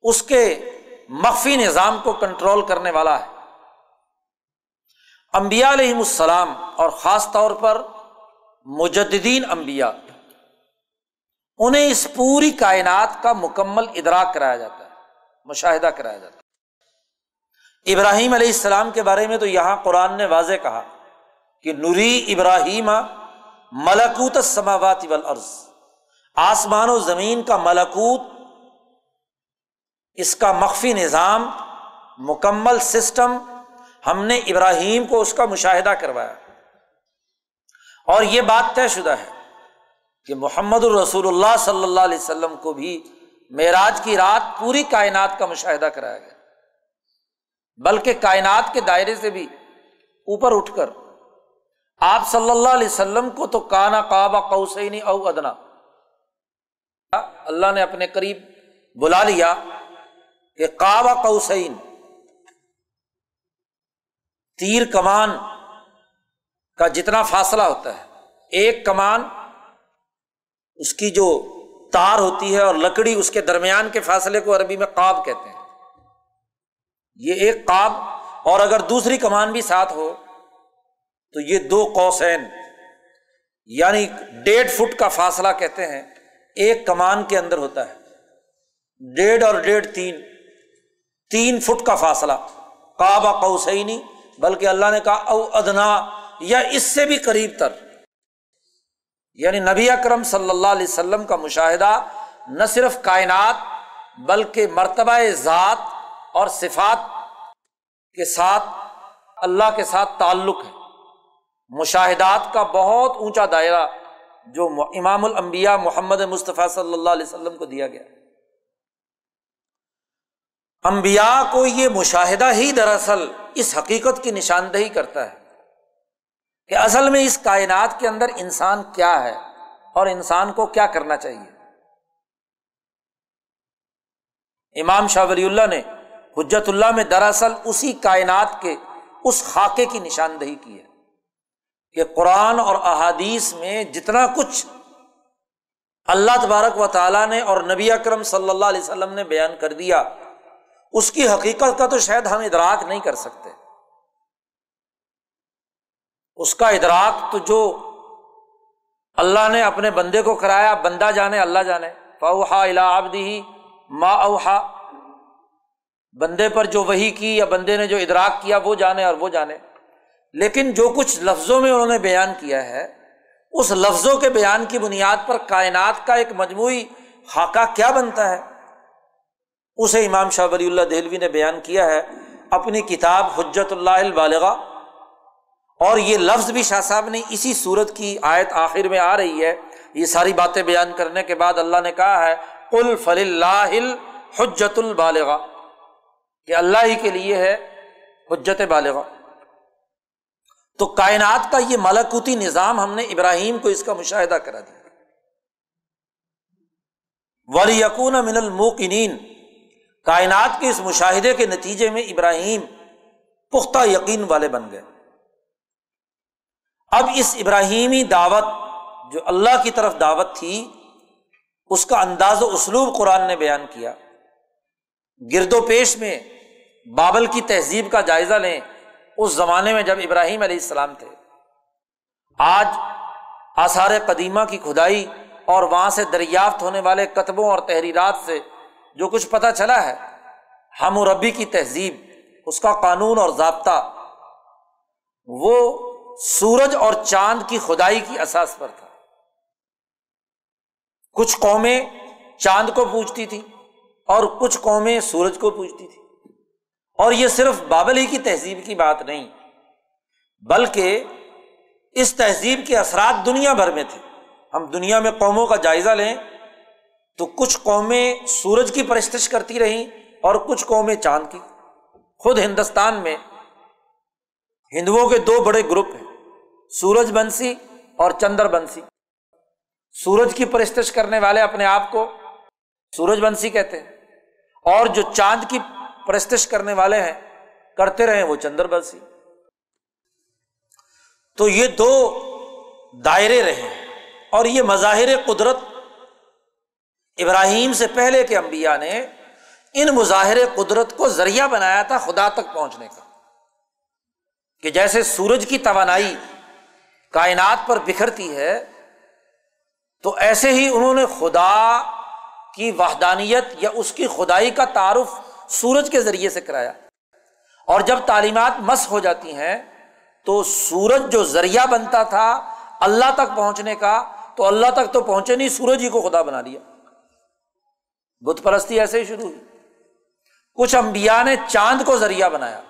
اس کے مخفی نظام کو کنٹرول کرنے والا ہے۔ امبیا علیہم السلام اور خاص طور پر مجدین امبیا انہیں اس پوری کائنات کا مکمل ادراک کرایا جاتا ہے، مشاہدہ کرایا جاتا ہے۔ ابراہیم علیہ السلام کے بارے میں تو یہاں قرآن نے واضح کہا کہ نوری ابراہیم ملکوت سماوات والارض، آسمان و زمین کا ملکوت، اس کا مخفی نظام، مکمل سسٹم، ہم نے ابراہیم کو اس کا مشاہدہ کروایا۔ اور یہ بات طے شدہ ہے کہ محمد الرسول اللہ صلی اللہ علیہ وسلم کو بھی معراج کی رات پوری کائنات کا مشاہدہ کرایا گیا، بلکہ کائنات کے دائرے سے بھی اوپر اٹھ کر آپ صلی اللہ علیہ وسلم کو تو کانا کعبہ قوسین او ادنا۔ اللہ نے اپنے قریب بلا لیا کہ کعبہ قوسین، تیر کمان کا جتنا فاصلہ ہوتا ہے، ایک کمان اس کی جو تار ہوتی ہے اور لکڑی اس کے درمیان کے فاصلے کو عربی میں قاب کہتے ہیں۔ یہ ایک قاب اور اگر دوسری کمان بھی ساتھ ہو تو یہ دو قوسین یعنی ڈیڑھ فٹ کا فاصلہ کہتے ہیں، ایک کمان کے اندر ہوتا ہے۔ ڈیڑھ اور ڈیڑھ تین تین فٹ کا فاصلہ۔ کعبہ قوسینی، بلکہ اللہ نے کہا، او ادنا، یا اس سے بھی قریب تر۔ یعنی نبی اکرم صلی اللہ علیہ وسلم کا مشاہدہ نہ صرف کائنات، بلکہ مرتبہ ذات اور صفات کے ساتھ، اللہ کے ساتھ تعلق ہے۔ مشاہدات کا بہت اونچا دائرہ جو امام الانبیاء محمد مصطفیٰ صلی اللہ علیہ وسلم کو دیا گیا۔ امبیا کو یہ مشاہدہ ہی دراصل اس حقیقت کی نشاندہی کرتا ہے کہ اصل میں اس کائنات کے اندر انسان کیا ہے اور انسان کو کیا کرنا چاہیے۔ امام شاہ ولی اللہ نے حجت اللہ میں دراصل اسی کائنات کے اس خاکے کی نشاندہی کی ہے۔ کہ قرآن اور احادیث میں جتنا کچھ اللہ تبارک و تعالیٰ نے اور نبی اکرم صلی اللہ علیہ وسلم نے بیان کر دیا، اس کی حقیقت کا تو شاید ہم ادراک نہیں کر سکتے۔ اس کا ادراک تو جو اللہ نے اپنے بندے کو کرایا، بندہ جانے، اللہ جانے۔ فوحا الا آبدی ما اوہا بندے پر جو وہی کی یا بندے نے جو ادراک کیا، وہ جانے اور وہ جانے۔ لیکن جو کچھ لفظوں میں انہوں نے بیان کیا ہے، اس لفظوں کے بیان کی بنیاد پر کائنات کا ایک مجموعی خاکہ کیا بنتا ہے؟ اسے امام شاہ ولی اللہ دہلوی نے بیان کیا ہے، اپنی کتاب حجت اللہ البالغ اور یہ لفظ بھی شاہ صاحب نے اسی صورت کی آیت آخر میں آ رہی ہے۔ یہ ساری باتیں بیان کرنے کے بعد اللہ نے کہا ہے کل فل اللہ حجت البالغ کہ اللہ ہی کے لیے ہے حجت بالغ تو کائنات کا یہ ملکوتی نظام ہم نے ابراہیم کو اس کا مشاہدہ کرا دیا۔ ولی یقون من الموقنین کائنات کے اس مشاہدے کے نتیجے میں ابراہیم پختہ یقین والے بن گئے۔ اب اس ابراہیمی دعوت جو اللہ کی طرف دعوت تھی، اس کا انداز و اسلوب قرآن نے بیان کیا۔ گرد و پیش میں بابل کی تہذیب کا جائزہ لیں۔ اس زمانے میں جب ابراہیم علیہ السلام تھے، آج آثار قدیمہ کی کھدائی اور وہاں سے دریافت ہونے والے کتبوں اور تحریرات سے جو کچھ پتہ چلا ہے، ہم و ربی کی تہذیب، اس کا قانون اور ضابطہ، وہ سورج اور چاند کی کھدائی کی اساس پر تھا۔ کچھ قومیں چاند کو پوچھتی تھی اور کچھ قومیں سورج کو پوچھتی تھی اور یہ صرف بابل ہی کی تہذیب کی بات نہیں، بلکہ اس تہذیب کے اثرات دنیا بھر میں تھے۔ ہم دنیا میں قوموں کا جائزہ لیں تو کچھ قومیں سورج کی پرستش کرتی رہیں اور کچھ قومیں چاند کی۔ خود ہندوستان میں ہندوؤں کے دو بڑے گروپ ہیں، سورج بنسی اور چندر بنسی۔ سورج کی پرستش کرنے والے اپنے آپ کو سورج بنسی کہتے ہیں، اور جو چاند کی پرستش کرنے والے ہیں، کرتے رہے وہ چندر بنسی تو یہ دو دائرے رہے اور یہ مظاہر قدرت ابراہیم سے پہلے کے انبیاء نے ان مظاہر قدرت کو ذریعہ بنایا تھا خدا تک پہنچنے کا۔ کہ جیسے سورج کی توانائی کائنات پر بکھرتی ہے، تو ایسے ہی انہوں نے خدا کی وحدانیت یا اس کی خدائی کا تعارف سورج کے ذریعے سے کرایا۔ اور جب تعلیمات مس ہو جاتی ہیں، تو سورج جو ذریعہ بنتا تھا اللہ تک پہنچنے کا، تو اللہ تک تو پہنچے نہیں، سورج ہی کو خدا بنا لیا۔ بت پرستی ایسے ہی شروع ہوئی۔ کچھ امبیا نے چاند کو ذریعہ بنایا۔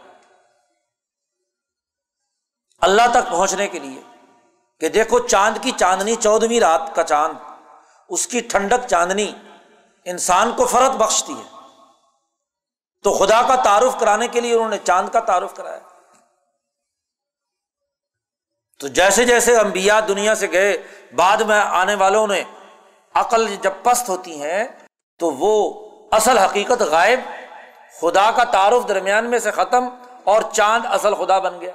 اللہ تک پہنچنے کے لیے کہ دیکھو، چاند کی چاندنی چودہویں رات کا چاند، اس کی ٹھنڈک چاندنی انسان کو فرق بخشتی ہے۔ تو خدا کا تعارف کرانے کے لیے انہوں نے چاند کا تعارف کرایا۔ تو جیسے جیسے امبیا دنیا سے گئے، بعد میں آنے والوں نے عقل جب پست ہوتی ہیں، تو وہ اصل حقیقت غائب، خدا کا تعارف درمیان میں سے ختم اور چاند اصل خدا بن گیا۔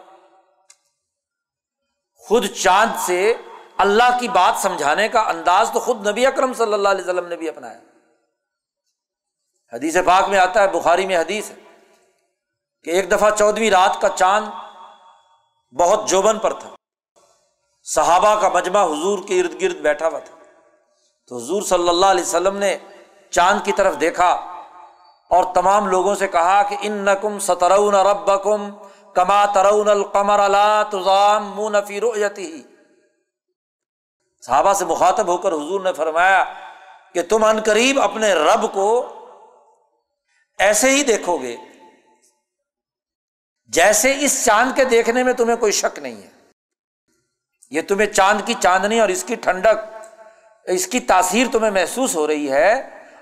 خود چاند سے اللہ کی بات سمجھانے کا انداز تو خود نبی اکرم صلی اللہ علیہ وسلم نے بھی اپنایا۔ حدیث پاک میں آتا ہے، بخاری میں حدیث ہے کہ ایک دفعہ چودہویں رات کا چاند بہت جوبن پر تھا۔ صحابہ کا مجمع حضور کے ارد گرد بیٹھا ہوا تھا۔ تو حضور صلی اللہ علیہ وسلم نے چاند کی طرف دیکھا اور تمام لوگوں سے کہا کہ ان نقم سترون رب کم کما ترون القمر تزام منفی رویتی صحابہ سے مخاطب ہو کر حضور نے فرمایا کہ تم ان قریب اپنے رب کو ایسے ہی دیکھو گے۔ جیسے اس چاند کے دیکھنے میں تمہیں کوئی شک نہیں ہے۔ یہ تمہیں چاند کی چاندنی اور اس کی ٹھنڈک، اس کی تاثیر تمہیں محسوس ہو رہی ہے۔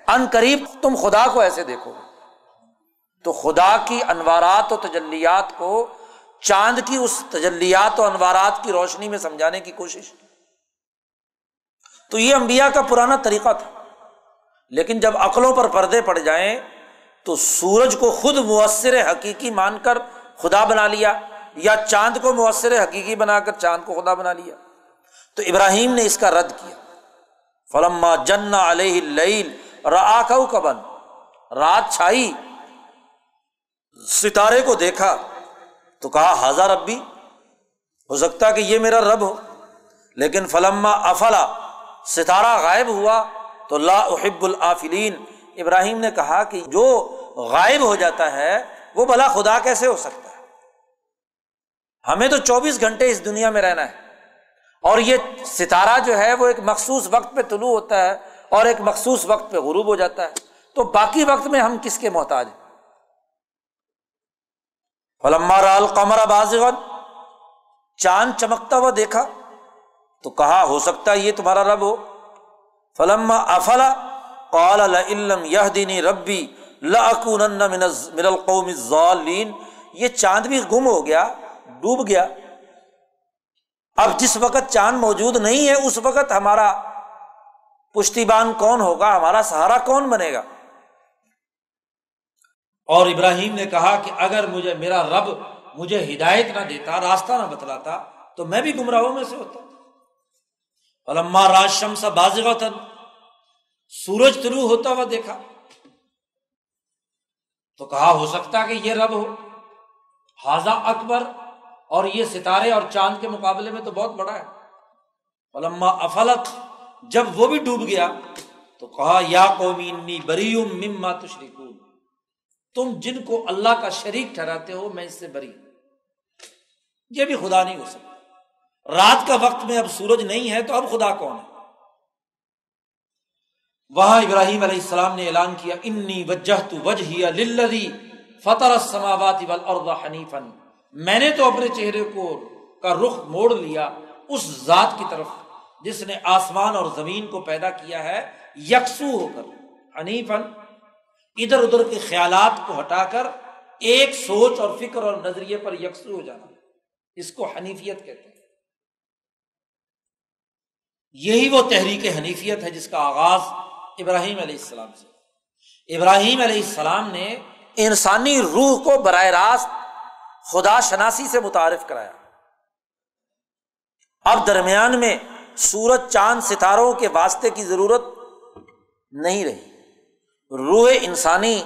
ان قریب تم خدا کو ایسے دیکھو گے۔ تو خدا کی انوارات و تجلیات کو چاند کی اس تجلیات و انوارات کی روشنی میں سمجھانے کی کوشش۔ تو یہ امبیا کا پرانا طریقہ تھا۔ لیکن جب عقلوں پر پردے پڑ جائیں تو سورج کو خود مؤثر حقیقی مان کر خدا بنا لیا یا چاند کو مؤثر حقیقی بنا کر چاند کو خدا بنا لیا۔ تو ابراہیم نے اس کا رد کیا۔ فلما جن علیہ کبن رات چھائی۔ ستارے کو دیکھا۔ تو کہا ہزار ربی؟ ہو سکتا کہ یہ میرا رب ہو۔ لیکن فلما افلا، ستارہ غائب ہوا تو لا احب العفلین ابراہیم نے کہا کہ جو غائب ہو جاتا ہے، وہ بلا خدا کیسے ہو سکتا ہے؟ ہمیں تو چوبیس گھنٹے اس دنیا میں رہنا ہے۔ اور یہ ستارہ جو ہے، وہ ایک مخصوص وقت پہ طلوع ہوتا ہے اور ایک مخصوص وقت پہ غروب ہو جاتا ہے۔ تو باقی وقت میں ہم کس کے محتاج ہیں؟ فلما رال قمر بازغن چاند چمکتا ہوا دیکھا۔ تو کہا، ہو سکتا ہے یہ تمہارا رب ہو۔ فلما افلا قال علم یہ دینی ربی لاکون من القوم الظالین یہ چاند بھی گم ہو گیا، ڈوب گیا۔ اب جس وقت چاند موجود نہیں ہے، اس وقت ہمارا پشتیبان کون ہوگا؟ ہمارا سہارا کون بنے گا؟ اور ابراہیم نے کہا کہ اگر مجھے، میرا رب مجھے ہدایت نہ دیتا، راستہ نہ بتلاتا، تو میں بھی گمراہوں میں سے ہوتا۔ علما راشم سا بازگا سورج طلوع ہوتا ہوا دیکھا۔ تو کہا، ہو سکتا کہ یہ رب ہو۔ حاضہ اکبر، اور یہ ستارے اور چاند کے مقابلے میں تو بہت بڑا ہے۔ علما افلت، جب وہ بھی ڈوب گیا، تو کہا، یا قومی بری مما تشریکون تم جن کو اللہ کا شریک ٹھہراتے ہو، میں اس سے بری۔ یہ بھی خدا نہیں ہو سکتا۔ رات کا وقت میں اب سورج نہیں ہے، تو اب خدا کون ہے؟ وہاں ابراہیم علیہ السلام نے اعلان کیا، انی وجہ تو وجہ للذی فطر السماوات والارض حنیفا. میں نے تو اپنے چہرے کو کا رخ موڑ لیا اس ذات کی طرف، جس نے آسمان اور زمین کو پیدا کیا ہے، یکسو ہو کر حنیفن ادھر ادھر کے خیالات کو ہٹا کر، ایک سوچ اور فکر اور نظریے پر یکسو ہو جانا۔ اس کو حنیفیت کہتے ہیں۔ یہی وہ تحریک حنیفیت ہے جس کا آغاز ابراہیم علیہ السلام سے۔ ابراہیم علیہ السلام نے انسانی روح کو براہ راست خدا شناسی سے متعارف کرایا۔ اب درمیان میں سورج چاند ستاروں کے واسطے کی ضرورت نہیں رہی۔ روح انسانی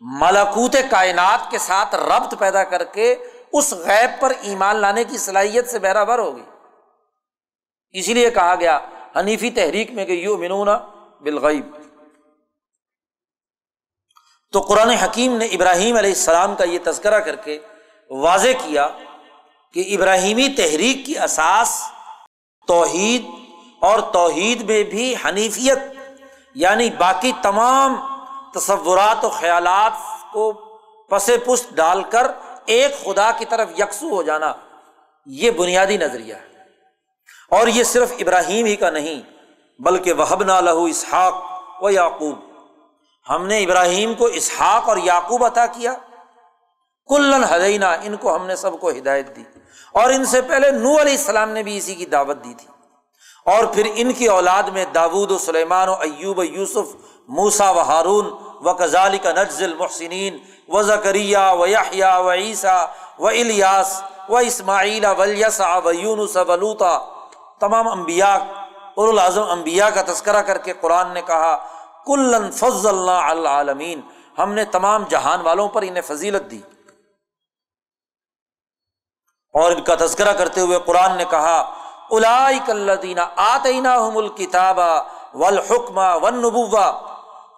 ملکوت کائنات کے ساتھ ربط پیدا کر کے اس غیب پر ایمان لانے کی صلاحیت سے بہرابر ہوگی اسی لیے کہا گیا، حنیفی تحریک میں کہ یو منون بالغیب۔ تو قرآن حکیم نے ابراہیم علیہ السلام کا یہ تذکرہ کر کے واضح کیا کہ ابراہیمی تحریک کی اساس توحید اور توحید میں بھی حنیفیت یعنی باقی تمام تصورات و خیالات کو پس پست ڈال کر ایک خدا کی طرف یکسو ہو جانا، یہ بنیادی نظریہ ہے۔ اور یہ صرف ابراہیم ہی کا نہیں بلکہ وہ نہ لہو اسحاق و یعقوب ہم نے ابراہیم کو اسحاق اور یعقوب عطا کیا۔ کلن حدینہ ان کو ہم نے سب کو ہدایت دی۔ اور ان سے پہلے نو علیہ السلام نے بھی اسی کی دعوت دی تھی۔ اور پھر ان کی اولاد میں داود و سلیمان و ایوب یوسف موسا و ہارون و کزالی کا نجز المحسنین و زکریہ و یحییٰ و عیسیٰ و الیاس و اسماعیل ولیسا و یونس ولوتا تمام انبیاء الاظم انبیاء کا تذکرہ کر کے قرآن نے کہا، کلن فض اللہ العالمین ہم نے تمام جہان والوں پر انہیں فضیلت دی۔ اور ان کا تذکرہ کرتے ہوئے قرآن نے کہا الادینہ آتینہ الکتاب و ون نبوا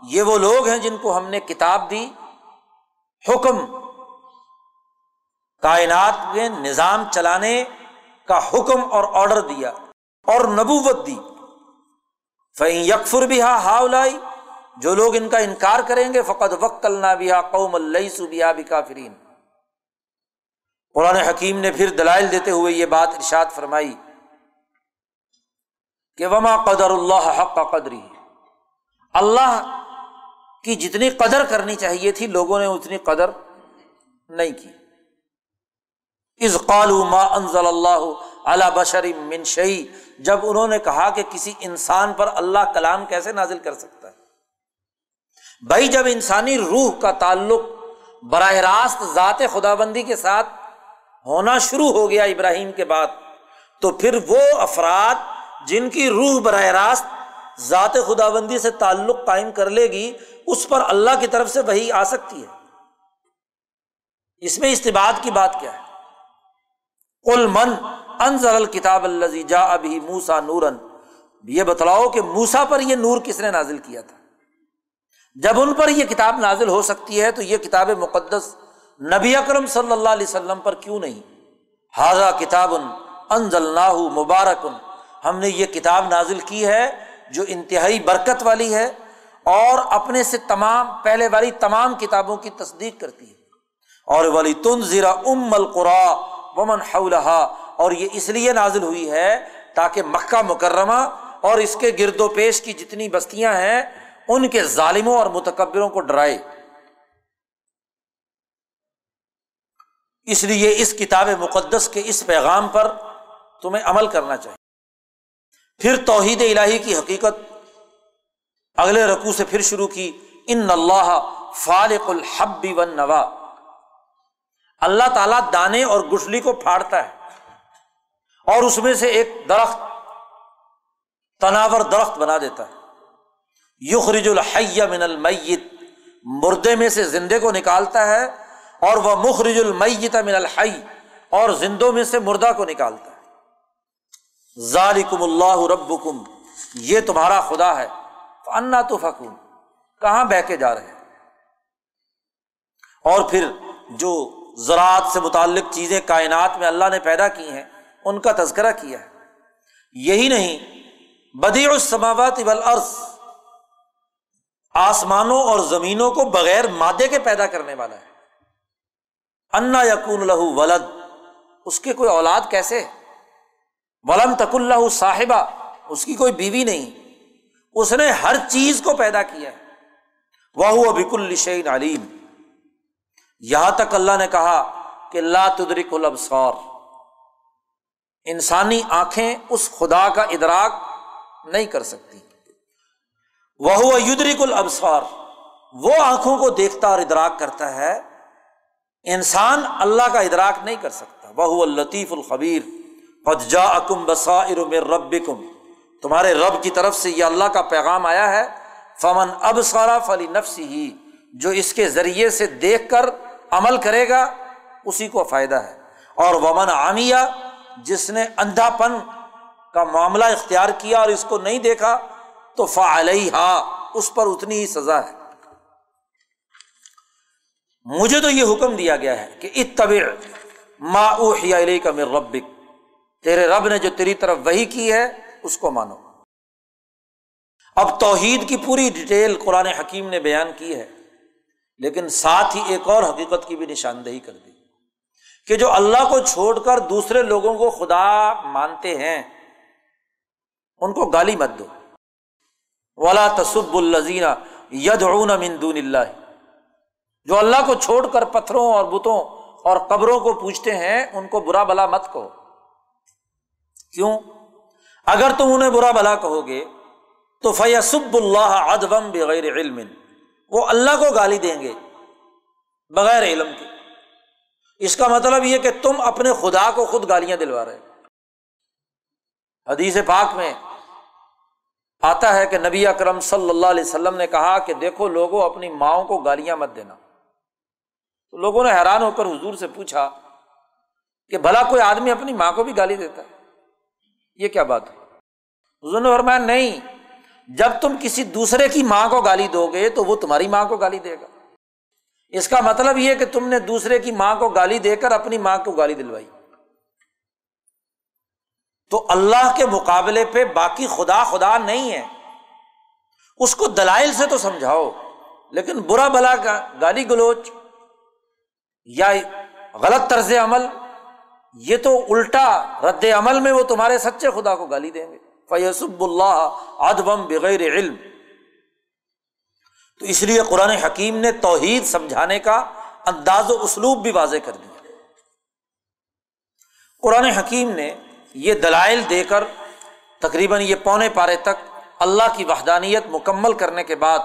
یہ وہ لوگ ہیں جن کو ہم نے کتاب دی، حکم، کائنات میں نظام چلانے کا حکم اور آڈر دیا۔ اور نبوت دی۔ فعین یکفر بھی ہا ہاؤلائی جو لوگ ان کا انکار کریں گے فقط وقت اللہ بھی قوم اللہ سبیا بھی کافرین قرآن حکیم نے پھر دلائل دیتے ہوئے یہ بات ارشاد فرمائی کہ وما قدر اللہ حق کا قدری اللہ کی جتنی قدر کرنی چاہیے تھی، لوگوں نے اتنی قدر نہیں کی۔ از قالو ما انزل اللہ اللہ بشر من شعی جب انہوں نے کہا کہ کسی انسان پر اللہ کلام کیسے نازل کر سکتا ہے؟ بھائی، جب انسانی روح کا تعلق براہ راست ذات خدا بندی کے ساتھ ہونا شروع ہو گیا ابراہیم کے بعد، تو پھر وہ افراد جن کی روح براہ راست ذات خدا بندی سے تعلق قائم کر لے گی، اس پر اللہ کی طرف سے وہی آ سکتی ہے۔ اس میں استباد کی بات کیا ہے؟ کل من انزل الکتاب الزی جا ابھی موسا نورن یہ بتلاؤ کہ موسا پر یہ نور کس نے نازل کیا تھا؟ جب ان پر یہ کتاب نازل ہو سکتی ہے تو یہ کتاب مقدس نبی اکرم صلی اللہ علیہ وسلم پر کیوں نہیں؟ حاضہ کتاب انزل مبارک۔ ہم نے یہ کتاب نازل کی ہے جو انتہائی برکت والی ہے اور اپنے سے تمام، پہلے والی تمام کتابوں کی تصدیق کرتی ہے۔ اور ولی تن ام القرا ومن حولہا اور یہ اس لیے نازل ہوئی ہے تاکہ مکہ مکرمہ اور اس کے گرد و پیش کی جتنی بستیاں ہیں، ان کے ظالموں اور متکبروں کو ڈرائے۔ اس لیے اس کتاب مقدس کے اس پیغام پر تمہیں عمل کرنا چاہیے۔ پھر توحید الہی کی حقیقت اگلے رقو سے پھر شروع کی۔ ان اللہ فالق الحب و نوا اللہ تعالیٰ دانے اور گٹلی کو پھاڑتا ہے۔ اور اس میں سے ایک درخت تناور درخت بنا دیتا ہے۔ یخرج الحیہ من المیت، مردے میں سے زندے کو نکالتا ہے، اور وہ مخرج المیت من الحی، اور زندوں میں سے مردہ کو نکالتا ہے۔ ذالکم اللہ ربکم، یہ تمہارا خدا ہے۔ انا تو فکون کہاں بہ کے جا رہے ہیں؟ اور پھر جو زراعت سے متعلق چیزیں کائنات میں اللہ نے پیدا کی ہیں ان کا تذکرہ کیا ہے۔ یہی نہیں بدی السماوات والارض، آسمانوں اور زمینوں کو بغیر مادے کے پیدا کرنے والا ہے۔ انا یقون لہو ولد، اس کے کوئی اولاد کیسے؟ ولم تک اللہ صاحبہ، اس کی کوئی بیوی نہیں۔ اس نے ہر چیز کو پیدا کیا وہ بک الشین علیم۔ یہاں تک اللہ نے کہا کہ لا تدرک الابصار۔ انسانی آنکھیں اس خدا کا ادراک نہیں کر سکتی۔ وہ یدرک الابصار، وہ آنکھوں کو دیکھتا اور ادراک کرتا ہے۔ انسان اللہ کا ادراک نہیں کر سکتا۔ وہ الطیف الخبیر پجا اکم بسا ارم رب تمہارے رب کی طرف سے یہ اللہ کا پیغام آیا ہے۔ فمن اب سارا فلی نفس ہی جو اس کے ذریعے سے دیکھ کر عمل کرے گا، اسی کو فائدہ ہے۔ اور ومن عامیہ جس نے اندھا پن کا معاملہ اختیار کیا اور اس کو نہیں دیکھا، تو ہا اس پر اتنی ہی سزا ہے۔ مجھے تو یہ حکم دیا گیا ہے کہ اتبع ما اوحی الیک من ربک۔ تیرے رب نے جو تیری طرف وہی کی ہے، اس کو مانو۔ اب توحید کی پوری ڈیٹیل قرآن حکیم نے بیان کی ہے، لیکن ساتھ ہی ایک اور حقیقت کی بھی نشاندہی کر دی۔ کہ جو اللہ کو چھوڑ کر دوسرے لوگوں کو خدا مانتے ہیں، ان کو گالی مت دو۔ ولا تصب الزین ید مندون اللہ جو اللہ کو چھوڑ کر پتھروں اور بتوں اور قبروں کو پوچھتے ہیں، ان کو برا بلا مت کہو۔ کیوں؟ اگر تم انہیں برا بلا کہو گے، تو فیصب اللہ ادبم بغیر علم۔ وہ اللہ کو گالی دیں گے، بغیر علم کے۔ اس کا مطلب یہ کہ تم اپنے خدا کو خود گالیاں دلوا رہے حدیث پاک میں آتا ہے کہ نبی اکرم صلی اللہ علیہ وسلم نے کہا کہ دیکھو لوگوں اپنی ماؤں کو گالیاں مت دینا۔ تو لوگوں نے حیران ہو کر حضور سے پوچھا کہ بھلا کوئی آدمی اپنی ماں کو بھی گالی دیتا ہے؟ یہ کیا بات ہے؟ حضور نے فرمایا، نہیں، جب تم کسی دوسرے کی ماں کو گالی دو گے تو وہ تمہاری ماں کو گالی دے گا۔ اس کا مطلب یہ کہ تم نے دوسرے کی ماں کو گالی دے کر اپنی ماں کو گالی دلوائی۔ تو اللہ کے مقابلے پہ باقی خدا خدا نہیں ہے۔ اس کو دلائل سے تو سمجھاؤ، لیکن برا بلا کا گالی گلوچ یا غلط طرز عمل، یہ تو الٹا رد عمل میں وہ تمہارے سچے خدا کو گالی دیں گے۔ فیصب اللہ ادبم بغیر علم۔ تو اس لیے قرآن حکیم نے توحید سمجھانے کا انداز و اسلوب بھی واضح کر دیا۔ قرآن حکیم نے یہ دلائل دے کر تقریباً یہ پونے پارے تک اللہ کی وحدانیت مکمل کرنے کے بعد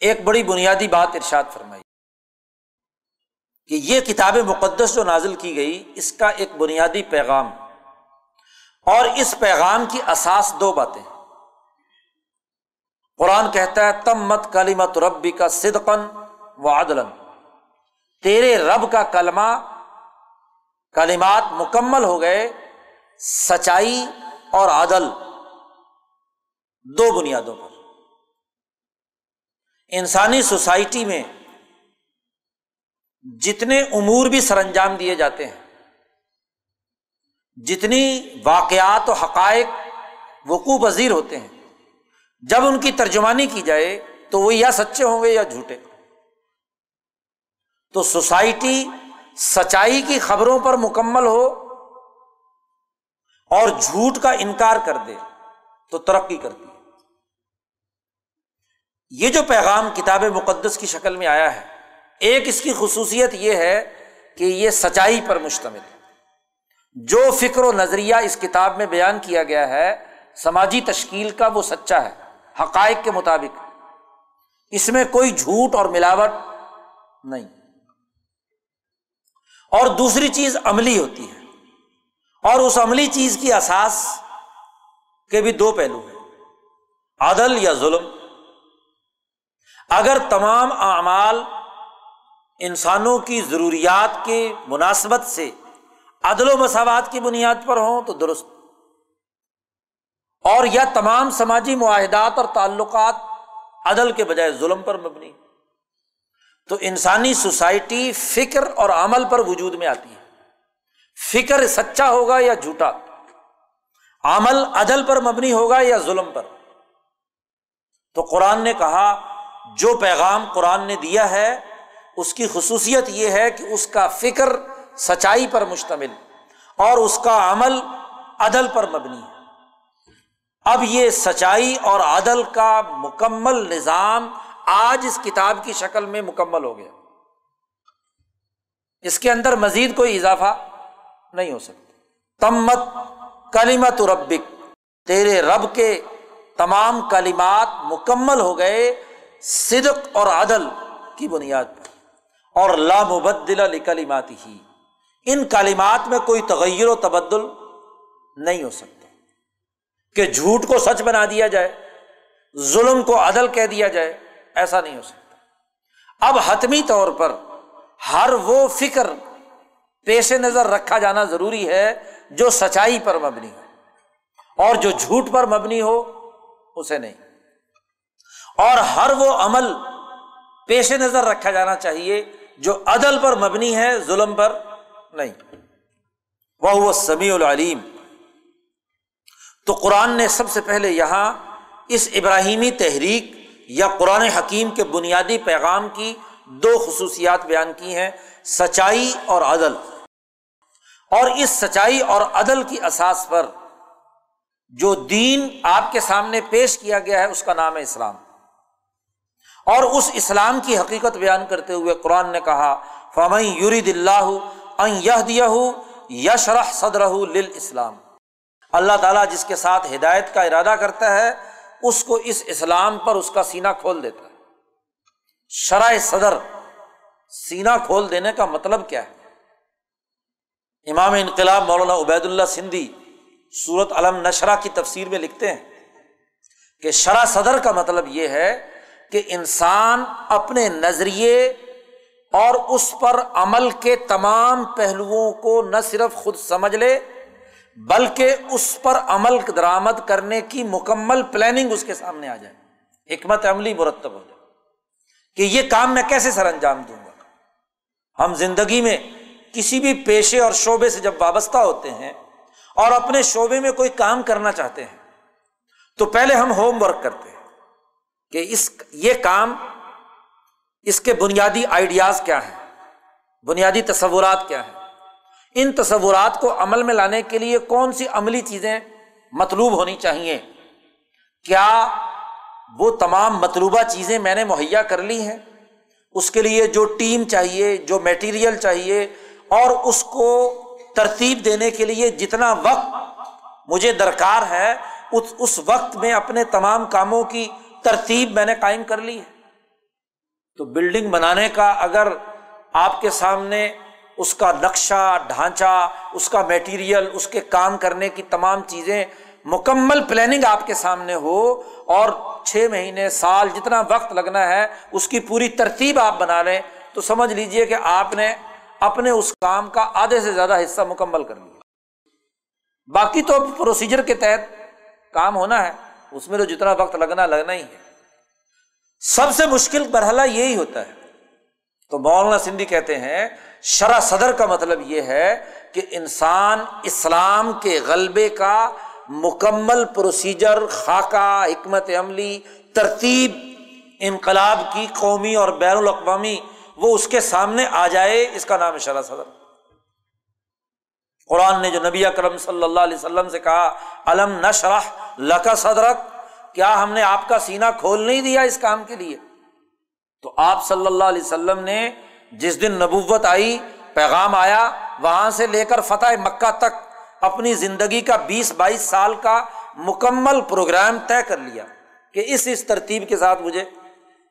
ایک بڑی بنیادی بات ارشاد فرمائی۔ کہ یہ کتاب مقدس جو نازل کی گئی، اس کا ایک بنیادی پیغام۔ اور اس پیغام کی اساس دو باتیں۔ قرآن کہتا ہے تم مت کلی مت ربی کا صدقن و عدلن تیرے رب کا کلمہ، کلمات مکمل ہو گئے، سچائی اور عدل۔ دو بنیادوں پر۔ انسانی سوسائٹی میں جتنے امور بھی سر انجام دیے جاتے ہیں، جتنی واقعات و حقائق وقوع پذیر ہوتے ہیں جب ان کی ترجمانی کی جائے تو وہ یا سچے ہوں گے یا جھوٹے تو سوسائٹی سچائی کی خبروں پر مکمل ہو اور جھوٹ کا انکار کر دے تو ترقی کرتی ہے۔ یہ جو پیغام کتاب مقدس کی شکل میں آیا ہے، ایک اس کی خصوصیت یہ ہے کہ یہ سچائی پر مشتمل ہے۔ جو فکر و نظریہ اس کتاب میں بیان کیا گیا ہے، سماجی تشکیل کا وہ سچا ہے۔ حقائق کے مطابق۔ اس میں کوئی جھوٹ اور ملاوٹ نہیں۔ اور دوسری چیز عملی ہوتی ہے۔ اور اس عملی چیز کی اساس کے بھی دو پہلو ہیں۔ عدل یا ظلم۔ اگر تمام اعمال انسانوں کی ضروریات کے مناسبت سے عدل و مساوات کی بنیاد پر ہوں تو درست۔ اور یا تمام سماجی معاہدات اور تعلقات عدل کے بجائے ظلم پر مبنی۔ تو انسانی سوسائٹی فکر اور عمل پر وجود میں آتی ہے۔ فکر سچا ہوگا یا جھوٹا؟ عمل عدل پر مبنی ہوگا یا ظلم پر؟ تو قرآن نے کہا، جو پیغام قرآن نے دیا ہے، اس کی خصوصیت یہ ہے کہ اس کا فکر سچائی پر مشتمل اور اس کا عمل عدل پر مبنی۔ ہے اب یہ سچائی اور عدل کا مکمل نظام آج اس کتاب کی شکل میں مکمل ہو گیا۔ اس کے اندر مزید کوئی اضافہ نہیں ہو سکتا۔ تمت کلیمت ربک، تیرے رب کے تمام کلیمات مکمل ہو گئے صدق اور عدل کی بنیاد پر۔ اور لامبدل علی کلیمات ہی ان کالمات میں کوئی تغیر و تبدل نہیں ہو سکتا۔ کہ جھوٹ کو سچ بنا دیا جائے، ظلم کو عدل کہہ دیا جائے، ایسا نہیں ہو سکتا۔ اب حتمی طور پر ہر وہ فکر پیش نظر رکھا جانا ضروری ہے جو سچائی پر مبنی ہو۔ اور جو جھوٹ پر مبنی ہو، اسے نہیں۔ اور ہر وہ عمل پیش نظر رکھا جانا چاہیے جو عدل پر مبنی ہے، ظلم پر نہیں۔ وہ سمیع العلیم۔ تو قرآن نے سب سے پہلے یہاں اس ابراہیمی تحریک یا قرآن حکیم کے بنیادی پیغام کی دو خصوصیات بیان کی ہیں، سچائی اور عدل۔ اور اس سچائی اور عدل کی اساس پر جو دین آپ کے سامنے پیش کیا گیا ہے، اس کا نام ہے اسلام۔ اور اس اسلام کی حقیقت بیان کرتے ہوئے قرآن نے کہا فمئی یورید اللہ یشرح صدر اسلام اللہ تعالیٰ جس کے ساتھ ہدایت کا ارادہ کرتا ہے، اس کو اس اسلام پر اس کا سینا کھول دیتا ہے۔ شرح صدر سینا کھول دینے کا مطلب کیا ہے؟ امام انقلاب مولانا عبید اللہ سندھی سورت علم نشرہ کی تفسیر میں لکھتے ہیں کہ شرح صدر کا مطلب یہ ہے کہ انسان اپنے نظریے اور اس پر عمل کے تمام پہلوؤں کو نہ صرف خود سمجھ لے بلکہ اس پر عمل درآمد کرنے کی مکمل پلاننگ اس کے سامنے آ جائے۔ حکمت عملی مرتب ہو جائے۔ کہ یہ کام میں کیسے سر انجام دوں گا؟ ہم زندگی میں کسی بھی پیشے اور شعبے سے جب وابستہ ہوتے ہیں اور اپنے شعبے میں کوئی کام کرنا چاہتے ہیں، تو پہلے ہم ہوم ورک کرتے ہیں کہ اس یہ کام، اس کے بنیادی آئیڈیاز کیا ہیں؟ بنیادی تصورات کیا ہیں؟ ان تصورات کو عمل میں لانے کے لیے کون سی عملی چیزیں مطلوب ہونی چاہیے؟ کیا وہ تمام مطلوبہ چیزیں میں نے مہیا کر لی ہیں؟ اس کے لیے جو ٹیم چاہیے، جو میٹیریل چاہیے، اور اس کو ترتیب دینے کے لیے جتنا وقت مجھے درکار ہے، اس وقت میں اپنے تمام کاموں کی ترتیب میں نے قائم کر لی ہے۔ تو بلڈنگ بنانے کا اگر آپ کے سامنے اس کا نقشہ، ڈھانچہ، اس کا میٹیریل اس کے کام کرنے کی تمام چیزیں مکمل پلاننگ آپ کے سامنے ہو اور چھ مہینے، سال جتنا وقت لگنا ہے، اس کی پوری ترتیب آپ بنا لیں، تو سمجھ لیجیے کہ آپ نے اپنے اس کام کا آدھے سے زیادہ حصہ مکمل کر لیا۔ باقی تو پروسیجر کے تحت کام ہونا ہے، اس میں تو جتنا وقت لگنا لگنا ہی ہے۔ سب سے مشکل مرحلہ یہی ہوتا ہے۔ تو مولانا سندھی کہتے ہیں شرح صدر کا مطلب یہ ہے کہ انسان اسلام کے غلبے کا مکمل پروسیجر، خاکہ، حکمت عملی، ترتیب، انقلاب کی قومی اور بین الاقوامی وہ اس کے سامنے آ جائے، اس کا نام ہے شرح صدر۔ قرآن نے جو نبی اکرم صلی اللہ علیہ وسلم سے کہا علم نشرح لکا صدرک؟ کیا ہم نے آپ کا سینہ کھول نہیں دیا اس کام کے لیے؟ تو آپ صلی اللہ علیہ وسلم نے جس دن نبوت آئی، پیغام آیا، وہاں سے لے کر فتح مکہ تک اپنی زندگی کا بیس بائیس سال کا مکمل پروگرام طے کر لیا کہ اس اس ترتیب کے ساتھ مجھے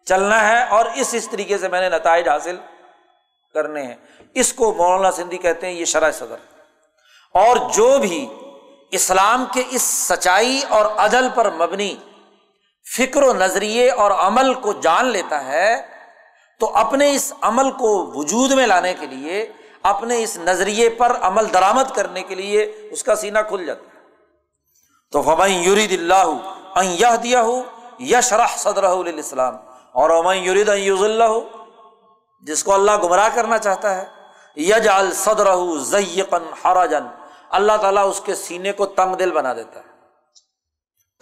چلنا ہے اور اس اس طریقے سے میں نے نتائج حاصل کرنے ہیں۔ اس کو مولانا سندھی کہتے ہیں یہ شرح صدر۔ اور جو بھی اسلام کے اس سچائی اور عدل پر مبنی فکر و نظریے اور عمل کو جان لیتا ہے تو اپنے اس عمل کو وجود میں لانے کے لیے، اپنے اس نظریے پر عمل درآمد کرنے کے لیے اس کا سینہ کھل جاتا ہے۔ تو فمین یورید اللہ دیا ہو یش رح صدر اسلام اور امین یورید اللہ جس کو اللہ گمراہ کرنا چاہتا ہے یج الصدر ضیقن ہراجن اللہ تعالیٰ اس کے سینے کو تنگ دل بنا دیتا ہے۔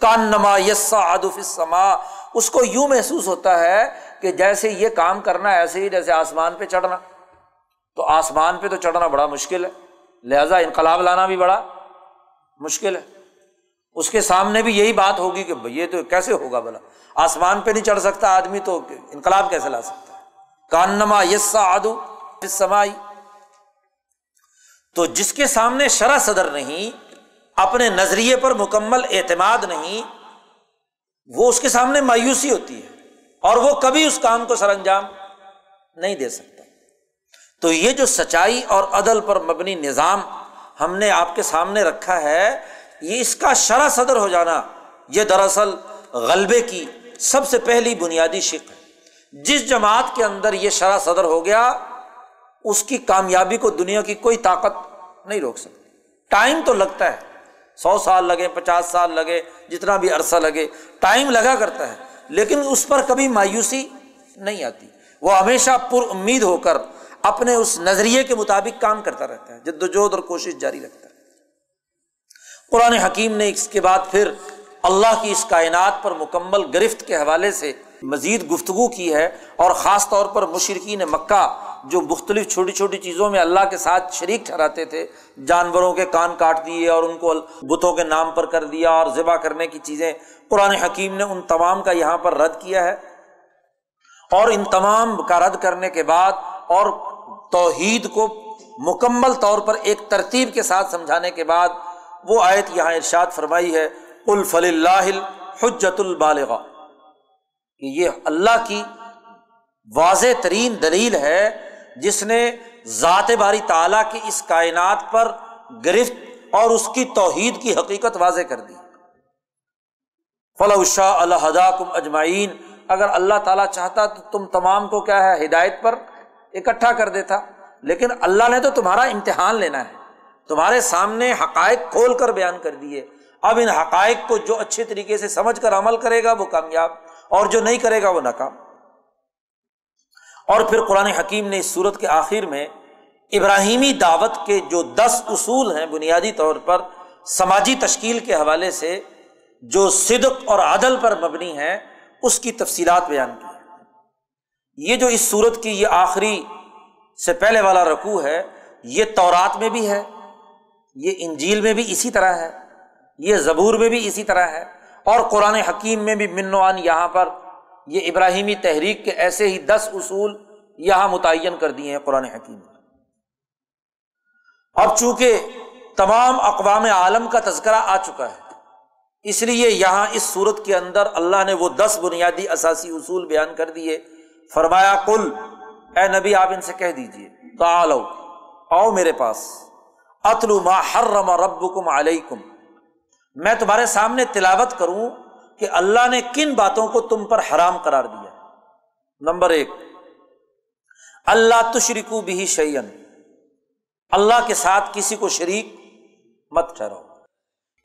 کان نما یسا ادف اس کو یوں محسوس ہوتا ہے کہ جیسے یہ کام کرنا ایسے ہی جیسے آسمان پہ چڑھنا۔ تو آسمان پہ تو چڑھنا بڑا مشکل ہے۔ لہذا انقلاب لانا بھی بڑا مشکل ہے۔ اس کے سامنے بھی یہی بات ہوگی کہ یہ تو کیسے ہوگا بلا آسمان پہ نہیں چڑھ سکتا آدمی تو انقلاب کیسے لا سکتا ہے؟ کانما یسا آدو سمائی تو جس کے سامنے شرح صدر نہیں، اپنے نظریے پر مکمل اعتماد نہیں، وہ اس کے سامنے مایوسی ہوتی ہے۔ اور وہ کبھی اس کام کو سر انجام نہیں دے سکتا۔ تو یہ جو سچائی اور عدل پر مبنی نظام ہم نے آپ کے سامنے رکھا ہے، یہ اس کا شرح صدر ہو جانا، یہ دراصل غلبے کی سب سے پہلی بنیادی شک ہے۔ جس جماعت کے اندر یہ شرح صدر ہو گیا، اس کی کامیابی کو دنیا کی کوئی طاقت نہیں روک سکتی۔ ٹائم تو لگتا ہے، سو سال لگے، پچاس سال لگے، جتنا بھی عرصہ لگے، ٹائم لگا کرتا ہے۔ لیکن اس پر کبھی مایوسی نہیں آتی۔ وہ ہمیشہ پر امید ہو کر اپنے اس نظریے کے مطابق کام کرتا رہتا ہے جد وجہد اور کوشش جاری رکھتا ہے۔ قرآن حکیم نے اس کے بعد پھر اللہ کی اس کائنات پر مکمل گرفت کے حوالے سے مزید گفتگو کی ہے اور خاص طور پر مشرقین مکہ جو مختلف چھوٹی چھوٹی چیزوں میں اللہ کے ساتھ شریک ٹھہراتے تھے، جانوروں کے کان کاٹ دیے اور ان کو بتوں کے نام پر کر دیا اور ذبح کرنے کی چیزیں قرآن حکیم نے ان تمام کا یہاں پر رد کیا ہے اور ان تمام کا رد کرنے کے بعد اور توحید کو مکمل طور پر ایک ترتیب کے ساتھ سمجھانے کے بعد وہ آیت یہاں ارشاد فرمائی ہے الفل اللہ حجت البالغ کہ یہ اللہ کی واضح ترین دلیل ہے جس نے ذات باری تعالیٰ کی اس کائنات پر گرفت اور اس کی توحید کی حقیقت واضح کر دی۔ فلاح شاہ الحدا کم اجمائین اگر اللہ تعالیٰ چاہتا تو تم تمام کو کیا ہے، ہدایت پر اکٹھا کر دیتا۔ لیکن اللہ نے تو تمہارا امتحان لینا ہے۔ تمہارے سامنے حقائق کھول کر بیان کر دیے۔ اب ان حقائق کو جو اچھے طریقے سے سمجھ کر عمل کرے گا وہ کامیاب، اور جو نہیں کرے گا وہ ناکام۔ اور پھر قرآن حکیم نے اس صورت کے آخر میں ابراہیمی دعوت کے جو دس اصول ہیں بنیادی طور پر سماجی تشکیل کے حوالے سے جو صدق اور عدل پر مبنی ہے اس کی تفصیلات بیان کی یہ جو اس صورت کی یہ آخری سے پہلے والا رقو ہے، یہ تورات میں بھی ہے، یہ انجیل میں بھی اسی طرح ہے، یہ زبور میں بھی اسی طرح ہے، اور قرآن حکیم میں بھی منوان یہاں پر یہ ابراہیمی تحریک کے ایسے ہی دس اصول یہاں متعین کر دیے ہیں قرآن حکیم۔ اب چونکہ تمام اقوام عالم کا تذکرہ آ چکا ہے اس لیے یہاں اس صورت کے اندر اللہ نے وہ دس بنیادی اثاثی اصول بیان کر دیے۔ فرمایا کل اے نبی، آپ ان سے کہہ دیجیے تو آؤ میرے پاس۔ اتلو ما حرم ربکم علیکم۔ میں تمہارے سامنے تلاوت کروں کہ اللہ نے کن باتوں کو تم پر حرام قرار دیا۔ نمبر ایک، اللہ تشریکو بھی شعین اللہ کے ساتھ کسی کو شریک مت ٹھہراؤ۔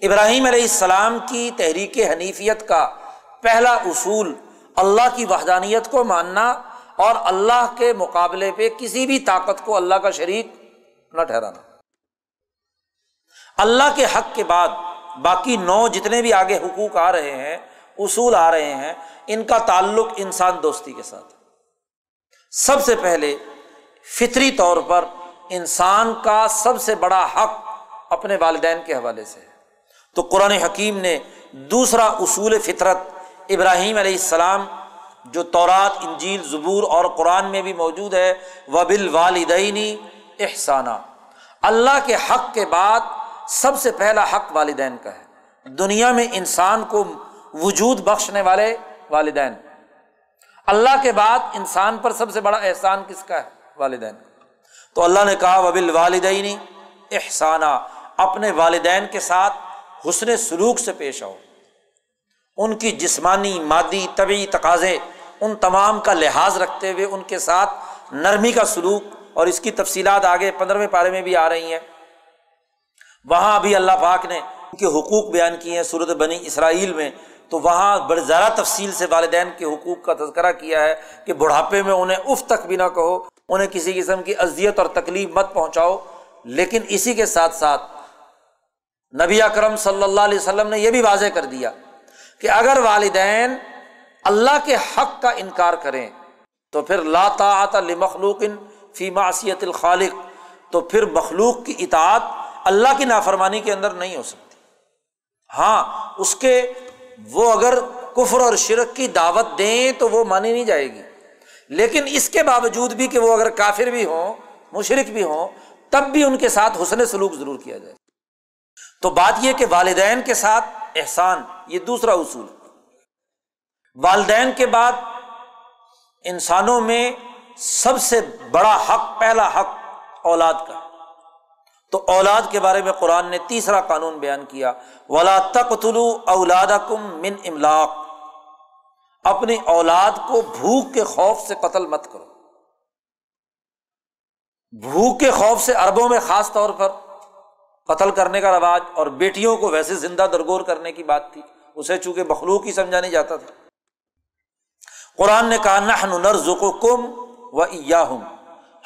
ابراہیم علیہ السلام کی تحریک حنیفیت کا پہلا اصول اللہ کی وحدانیت کو ماننا اور اللہ کے مقابلے پہ کسی بھی طاقت کو اللہ کا شریک نہ ٹھہرانا۔ اللہ کے حق کے بعد باقی نو جتنے بھی آگے حقوق آ رہے ہیں، اصول آ رہے ہیں، ان کا تعلق انسان دوستی کے ساتھ۔ سب سے پہلے فطری طور پر انسان کا سب سے بڑا حق اپنے والدین کے حوالے سے ہے۔ تو قرآن حکیم نے دوسرا اصول فطرت ابراہیم علیہ السلام، جو تورات، انجیل، زبور اور قرآن میں بھی موجود ہے وبل والدینی احسانہ اللہ کے حق کے بعد سب سے پہلا حق والدین کا ہے۔ دنیا میں انسان کو وجود بخشنے والے والدین۔ اللہ کے بعد انسان پر سب سے بڑا احسان کس کا ہے؟ والدین۔ تو اللہ نے کہا وبل والدینی احسانہ اپنے والدین کے ساتھ حسن سلوک سے پیش آؤ۔ ان کی جسمانی، مادی طبی تقاضے ان تمام کا لحاظ رکھتے ہوئے ان کے ساتھ نرمی کا سلوک اور اس کی تفصیلات آگے پندرہویں پارے میں بھی آ رہی ہیں۔ وہاں بھی اللہ پاک نے ان کے حقوق بیان کیے ہیں صورت بنی اسرائیل میں۔ تو وہاں بڑے زیادہ تفصیل سے والدین کے حقوق کا تذکرہ کیا ہے کہ بڑھاپے میں انہیں اف تک بھی نہ کہو، انہیں کسی قسم کی اذیت اور تکلیف مت پہنچاؤ، لیکن اسی کے ساتھ ساتھ نبی اکرم صلی اللہ علیہ وسلم نے یہ بھی واضح کر دیا کہ اگر والدین اللہ کے حق کا انکار کریں تو پھر لا لمخلوق فی معصیت الخالق، تو پھر مخلوق کی اطاعت اللہ کی نافرمانی کے اندر نہیں ہو سکتی۔ ہاں اس کے وہ اگر کفر اور شرک کی دعوت دیں تو وہ مانی نہیں جائے گی۔ لیکن اس کے باوجود بھی کہ وہ اگر کافر بھی ہوں مشرق بھی ہوں، تب بھی ان کے ساتھ حسن سلوک ضرور کیا جائے۔ تو بات یہ کہ والدین کے ساتھ احسان، یہ دوسرا اصول والدین کے بعد انسانوں میں سب سے بڑا حق، پہلا حق اولاد کا۔ تو اولاد کے بارے میں قرآن نے تیسرا قانون بیان کیا۔ ولا تک طلو اولاد کم من املاک اپنی اولاد کو بھوک کے خوف سے قتل مت کرو۔ بھوک کے خوف سے اربوں میں خاص طور پر قتل کرنے کا رواج اور بیٹیوں کو ویسے زندہ درگور کرنے کی بات تھی، اسے چونکہ مخلوق ہی سمجھا نہیں جاتا تھا۔ قرآن نے کہا نہ نر زکو کم و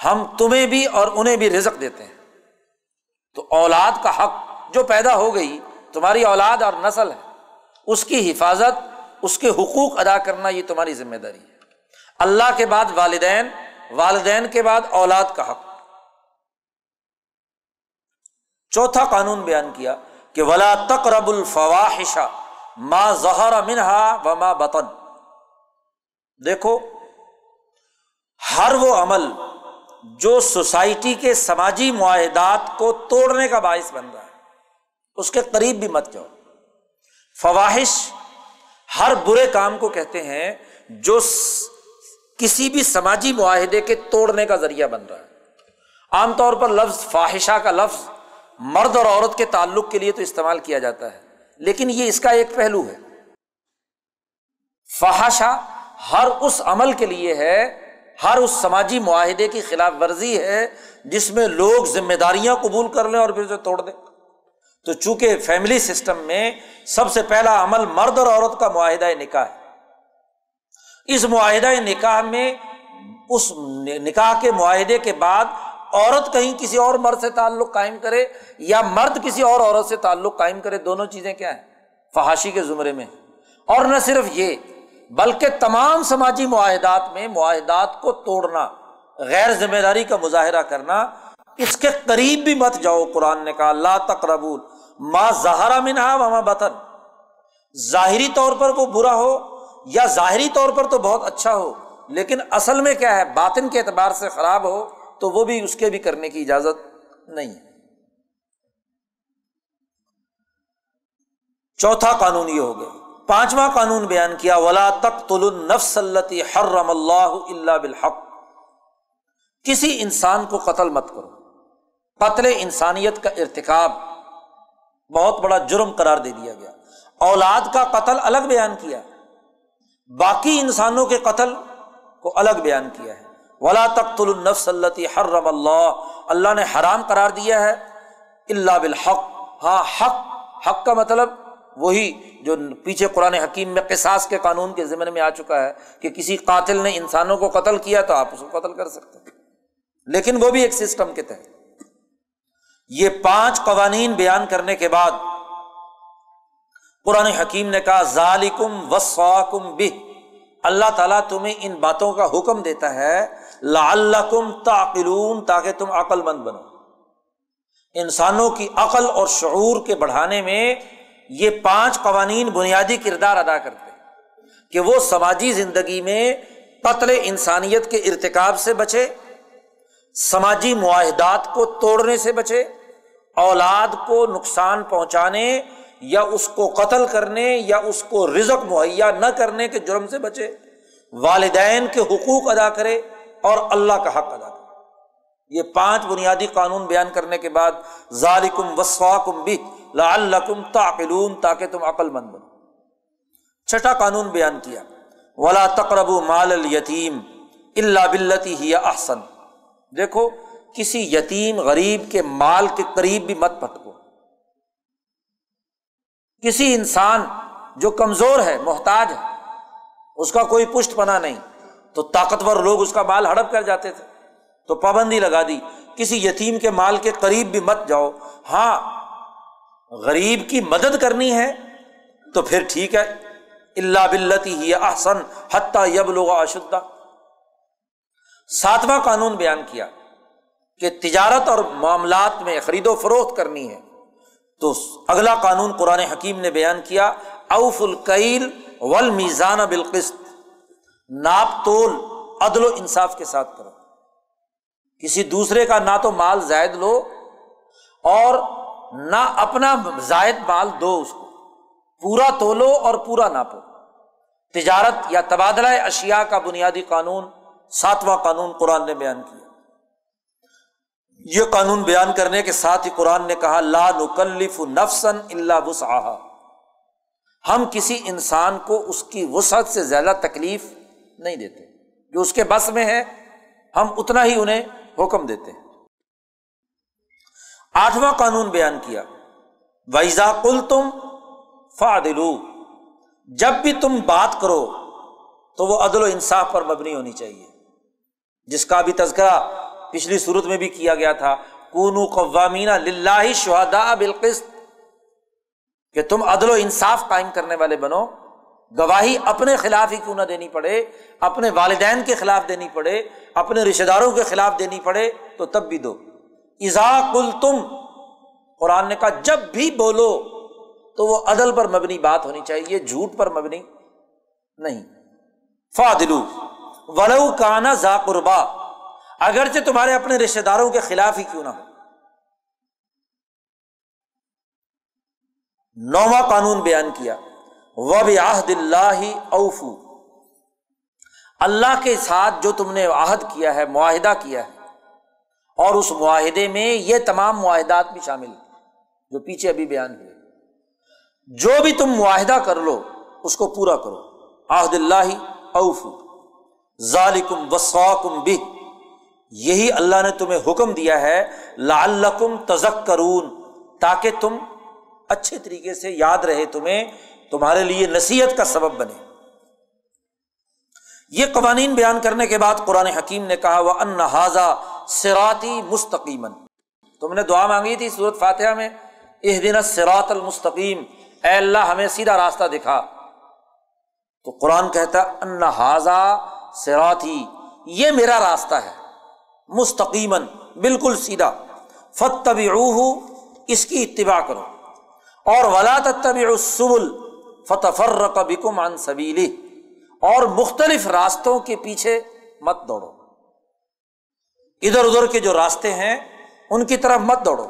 ہم تمہیں بھی اور انہیں بھی رزق دیتے ہیں۔ تو اولاد کا حق جو پیدا ہو گئی، تمہاری اولاد اور نسل ہے۔ اس کی حفاظت، اس کے حقوق ادا کرنا یہ تمہاری ذمہ داری ہے۔ اللہ کے بعد والدین والدین کے بعد اولاد کا حق۔ چوتھا قانون بیان کیا کہ ولا تقرب الفواہشا ماں ظہر منہا و ماں بطن۔ دیکھو، ہر وہ عمل جو سوسائٹی کے سماجی معاہدات کو توڑنے کا باعث بن رہا ہے، اس کے قریب بھی مت جاؤ۔ فواہش ہر برے کام کو کہتے ہیں جو کسی بھی سماجی معاہدے کے توڑنے کا ذریعہ بن رہا ہے۔ عام طور پر لفظ فواہشہ کا لفظ مرد اور عورت کے تعلق کے لیے تو استعمال کیا جاتا ہے۔ لیکن یہ اس کا ایک پہلو ہے۔ فحاشا ہر اس عمل کے لیے ہے، ہر اس سماجی معاہدے کی خلاف ورزی ہے جس میں لوگ ذمہ داریاں قبول کر لیں اور پھر اسے توڑ دیں۔ تو چونکہ فیملی سسٹم میں سب سے پہلا عمل مرد اور عورت کا معاہدہ نکاح ہے۔ اس معاہدہ نکاح میں، اس نکاح کے معاہدے کے بعد عورت کہیں کسی اور مرد سے تعلق قائم کرے یا مرد کسی اور عورت سے تعلق قائم کرے، دونوں چیزیں کیا ہیں؟ فحاشی کے زمرے میں۔ اور نہ صرف یہ، بلکہ تمام سماجی معاہدات میں معاہدات کو توڑنا، غیر ذمہ داری کا مظاہرہ کرنا، اس کے قریب بھی مت جاؤ، قرآن نے کہا اللہ تقربول ماں زہرا منہا ماں بطن۔ ظاہری طور پر وہ برا ہو یا ظاہری طور پر تو بہت اچھا ہو، لیکن اصل میں کیا ہے؟ باطن کے اعتبار سے خراب ہو۔ تو وہ بھی اس کے بھی کرنے کی اجازت نہیں۔ چوتھا قانون یہ ہو گیا۔ پانچواں قانون بیان کیا، ولا تک التی حرم اللہ اللہ بالحق۔ کسی انسان کو قتل مت کرو۔ قتل انسانیت کا ارتکاب بہت بڑا جرم قرار دے دیا گیا۔ اولاد کا قتل الگ بیان کیا۔ باقی انسانوں کے قتل کو الگ بیان کیا ہے۔ ولا تخت النفس اللہ حرم اللہ اللہ نے حرام قرار دیا ہے اللہ بالحق۔ ہاں حق حق کا مطلب وہی جو پیچھے قرآن حکیم میں قصاص کے قانون کے ذمن میں آ چکا ہے کہ کسی قاتل نے انسانوں کو قتل کیا تو آپ اس کو قتل کر سکتے ہیں۔ لیکن وہ بھی ایک سسٹم کے تحت۔ یہ پانچ قوانین بیان کرنے کے بعد قرآن حکیم نے کہا ظالکم وسواکم بہ۔ اللہ تعالیٰ تمہیں ان باتوں کا حکم دیتا ہے لعلکم تعقلون، تاکہ تم عقل مند بنو۔ انسانوں کی عقل اور شعور کے بڑھانے میں یہ پانچ قوانین بنیادی کردار ادا کرتے ہیں کہ وہ سماجی زندگی میں قتل انسانیت کے ارتکاب سے بچے، سماجی معاہدات کو توڑنے سے بچے، اولاد کو نقصان پہنچانے یا اس کو قتل کرنے یا اس کو رزق مہیا نہ کرنے کے جرم سے بچے۔ والدین کے حقوق ادا کرے۔ اور اللہ کا حق ادا کرے یہ پانچ بنیادی قانون بیان کرنے کے بعد ظالکم وسواکم بھی لعلکم تعقلون تاکہ تم عقل مند بنو۔ چھٹا قانون بیان کیا۔ ولا تقرب مال الیتیم اللہ بلتی ہی احسن۔ دیکھو، کسی یتیم غریب کے مال کے قریب بھی مت پٹکو کسی انسان جو کمزور ہے، محتاج ہے، اس کا کوئی پشت پنا نہیں۔ تو طاقتور لوگ اس کا مال ہڑپ کر جاتے تھے۔ تو پابندی لگا دی۔ کسی یتیم کے مال کے قریب بھی مت جاؤ۔ ہاں غریب کی مدد کرنی ہے تو پھر ٹھیک ہے۔ اللہ بلتی ہی احسن حتیٰ یب لوگ اشدہ ساتواں قانون بیان کیا کہ تجارت اور معاملات میں خرید و فروخت کرنی ہے۔ تو اگلا قانون قرآن حکیم نے بیان کیا، اوف القیل ول میزان بالقست ناپ تول عدل و انصاف کے ساتھ کرو۔ کسی دوسرے کا نہ تو مال زائد لو اور نہ اپنا زائد مال دو اس کو۔ پورا تولو اور پورا ناپو۔ تجارت یا تبادلہ اشیا کا بنیادی قانون ساتواں قانون قرآن نے بیان کیا۔ یہ قانون بیان کرنے کے ساتھ ہی قرآن نے کہا، لا نکلف نفسن اللہ وسعہ ہم کسی انسان کو اس کی وسعت سے زیادہ تکلیف نہیں دیتے۔ جو اس کے بس میں ہے، ہم اتنا ہی انہیں حکم دیتے ہیں۔ آٹھواں قانون بیان کیا۔ ویزا کل تم فادلو جب بھی تم بات کرو، تو وہ عدل و انصاف پر مبنی ہونی چاہیے۔ جس کا بھی تذکرہ پچھلی صورت میں بھی کیا گیا تھا کون قوامین شہدا بالقست کہ تم عدل و انصاف قائم کرنے والے بنو۔ گواہی اپنے خلاف ہی کیوں نہ دینی پڑے؟ اپنے والدین کے خلاف دینی پڑے، اپنے رشتے داروں کے خلاف دینی پڑے تو تب بھی دو۔ ایزا کل تم قرآن نے کہا جب بھی بولو تو وہ عدل پر مبنی بات ہونی چاہیے، جھوٹ پر مبنی نہیں۔ فادلو ولو کانا ذا قربا، اگرچہ تمہارے اپنے رشتے داروں کے خلاف ہی کیوں نہ ہو۔ نواں قانون بیان کیا۔ وب عہد اللہ اوفو اللہ کے ساتھ جو تم نے عہد کیا ہے، معاہدہ کیا ہے، اور اس معاہدے میں یہ تمام معاہدات بھی شامل جو پیچھے ابھی بیان ہوئے۔ جو بھی تم معاہدہ کر لو، اس کو پورا کرو۔ عہد اللہ اوفو ظالکم وساکم بھی یہی اللہ نے تمہیں حکم دیا ہے لعلکم تزک کرون تاکہ تم اچھے طریقے سے یاد رہے تمہیں تمہارے لیے نصیحت کا سبب بنے۔ یہ قوانین بیان کرنے کے بعد قرآن حکیم نے کہا وہ انحاظہ سراتی مستقیم تم نے دعا مانگی تھی صورت فاتحہ میں اس دن سرات المستقیم، اے اللہ ہمیں سیدھا راستہ دکھا۔ تو قرآن کہتا انحاظہ سراتی یہ میرا راستہ ہے مستقیمن بالکل سیدھا۔ فتب اس کی اتباع کرو۔ اور ولا تب سبل فتفر بکم عن سبیلی اور مختلف راستوں کے پیچھے مت دوڑو۔ ادھر ادھر کے جو راستے ہیں، ان کی طرف مت دوڑو۔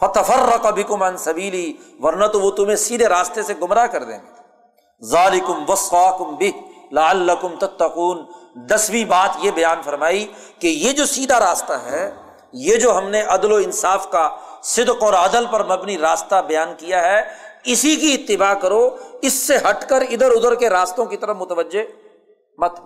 فتفر بکم عن سبیلی ورنہ تو وہ تمہیں سیدھے راستے سے گمراہ کر دیں گے۔ ظالکم وسواکم بہ، لعلکم تتقون۔ دسویں بات یہ بیان فرمائی کہ یہ جو سیدھا راستہ ہے، یہ جو ہم نے عدل و انصاف کا، صدق اور عدل پر مبنی راستہ بیان کیا ہے اسی کی اتباع کرو، اس سے ہٹ کر ادھر ادھر کے راستوں کی طرف متوجہ مت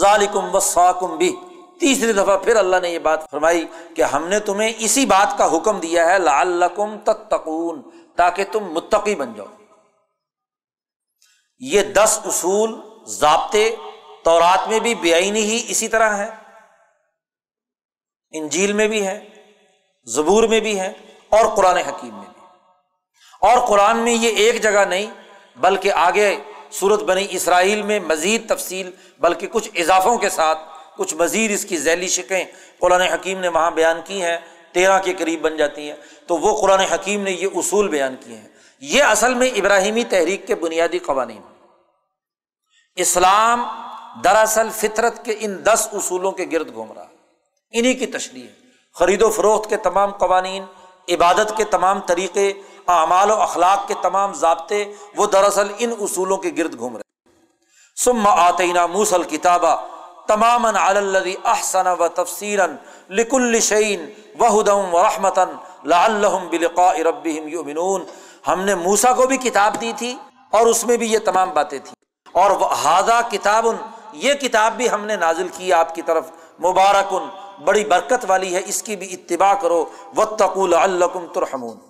ظالکم وساکم بھی تیسری دفعہ پھر اللہ نے یہ بات فرمائی کہ ہم نے تمہیں اسی بات کا حکم دیا ہے، لعلکم تتقون، تاکہ تم متقی بن جاؤ۔ یہ دس اصول ضابطے تورات میں بھی بے آئینی ہی اسی طرح ہے انجیل میں بھی ہے زبور میں بھی ہے اور قرآن حکیم میں بھی۔ اور قرآن میں یہ ایک جگہ نہیں، بلکہ آگے صورت بنی اسرائیل میں مزید تفصیل، بلکہ کچھ اضافوں کے ساتھ، کچھ مزید اس کی ذیلی شکیں قرآن حکیم نے وہاں بیان کی ہیں، تیرہ کے قریب بن جاتی ہیں۔ تو وہ قرآن حکیم نے یہ اصول بیان کیے ہیں۔ یہ اصل میں ابراہیمی تحریک کے بنیادی قوانین اسلام دراصل فطرت کے ان دس اصولوں کے گرد گھوم رہا انہیں کی تشریح خرید و فروخت کے تمام قوانین، عبادت کے تمام طریقے اعمال و اخلاق کے تمام ضابطے وہ دراصل ان اصولوں کے گرد گھوم رہے سم آتینہ موسل کتابہ تمام احسن و تفصیل لک الشعین و ہدم و رحمتن لم بلقاء رب یومنون ہم نے موسا کو بھی کتاب دی تھی اور اس میں بھی یہ تمام باتیں تھیں۔ اور ہادہ کتاب، یہ کتاب بھی ہم نے نازل کی آپ کی طرف۔ مبارکن بڑی برکت والی ہے، اس کی بھی اتباع کرو۔ و تقول الکم ترحمون۔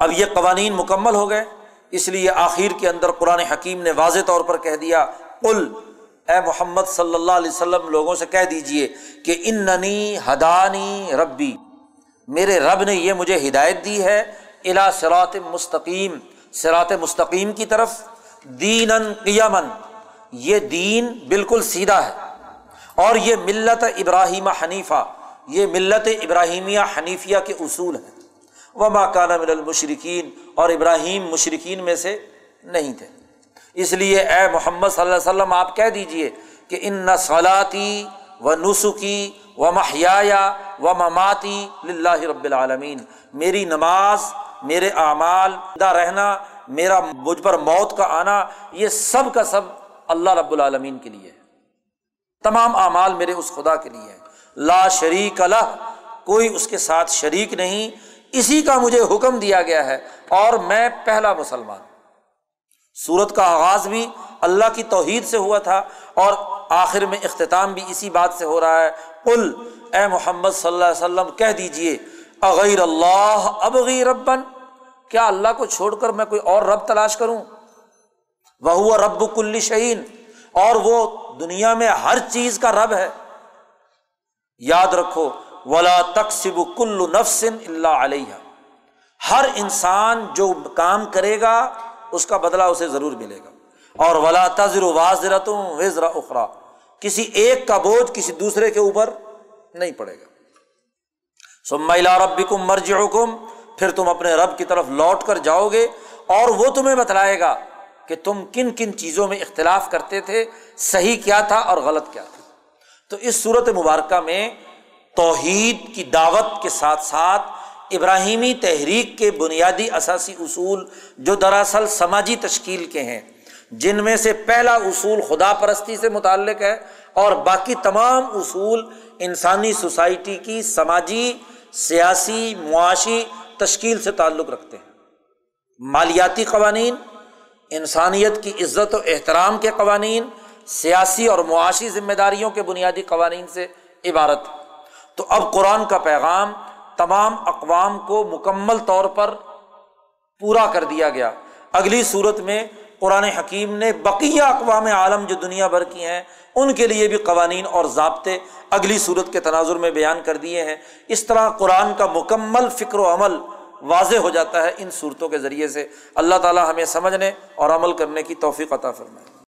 اب یہ قوانین مکمل ہو گئے، اس لیے آخر کے اندر قرآن حکیم نے واضح طور پر کہہ دیا کل اے محمد صلی اللہ علیہ وسلم، لوگوں سے کہہ دیجیے کہ ان ننی ہدانی ربی، میرے رب نے یہ مجھے ہدایت دی ہے الا سرات مستقیم سرات مستقیم کی طرف دین قیمن یہ دین بالکل سیدھا ہے۔ اور یہ ملت ابراہیم حنیفہ، یہ ملت ابراہیمیہ حنیفیہ کے اصول ہیں۔ وہ ماکانہ مل المشرقین اور ابراہیم مشرقین میں سے نہیں تھے۔ اس لیے اے محمد صلی اللہ علیہ وسلم، آپ کہہ دیجیے کہ ان نسلاتی و نسخی و محیا و مماتی لاہ رب العالمین میری نماز، میرے اعمال رہنا، میرا مجھ پر موت کا آنا، یہ سب کا سب اللہ رب العالمین کے لیے ہے۔ تمام اعمال میرے اس خدا کے لیے ہے لا شریک اللہ کوئی اس کے ساتھ شریک نہیں۔ اسی کا مجھے حکم دیا گیا ہے اور میں پہلا مسلمان۔ سورت کا آغاز بھی اللہ کی توحید سے ہوا تھا اور آخر میں اختتام بھی اسی بات سے ہو رہا ہے۔ کل اے محمد صلی اللہ علیہ وسلم، کہہ دیجیے اغیر اللہ ابغی ربن؟ کیا اللہ کو چھوڑ کر میں کوئی اور رب تلاش کروں؟ وہ رب کل شعین اور وہ دنیا میں ہر چیز کا رب ہے۔ یاد رکھو ولا تقسب کل نفسن اللہ علیہ ہر انسان جو کام کرے گا، اس کا بدلا اسے ضرور ملے گا۔ اور ولا تذر واضرتوں وزرا اخرا کسی ایک کا بوجھ کسی دوسرے کے اوپر نہیں پڑے گا۔ سمیلا رب کم مرج حکم پھر تم اپنے رب کی طرف لوٹ کر جاؤ گے اور وہ تمہیں بتلائے گا کہ تم کن کن چیزوں میں اختلاف کرتے تھے، صحیح کیا تھا اور غلط کیا تھا۔ تو اس صورت مبارکہ میں توحید کی دعوت کے ساتھ ساتھ ابراہیمی تحریک کے بنیادی اثاثی اصول جو دراصل سماجی تشکیل کے ہیں، جن میں سے پہلا اصول خدا پرستی سے متعلق ہے اور باقی تمام اصول انسانی سوسائٹی کی سماجی، سیاسی، معاشی تشکیل سے تعلق رکھتے ہیں۔ مالیاتی قوانین، انسانیت کی عزت و احترام کے قوانین، سیاسی اور معاشی ذمہ داریوں کے بنیادی قوانین سے عبارت تو اب قرآن کا پیغام تمام اقوام کو مکمل طور پر پورا کر دیا گیا۔ اگلی صورت میں قرآن حکیم نے بقیہ اقوام عالم جو دنیا بھر کی ہیں، ان کے لیے بھی قوانین اور ضابطے اگلی صورت کے تناظر میں بیان کر دیے ہیں۔ اس طرح قرآن کا مکمل فکر و عمل واضح ہو جاتا ہے ان صورتوں کے ذریعے سے۔ اللہ تعالیٰ ہمیں سمجھنے اور عمل کرنے کی توفیق عطا فرمائے۔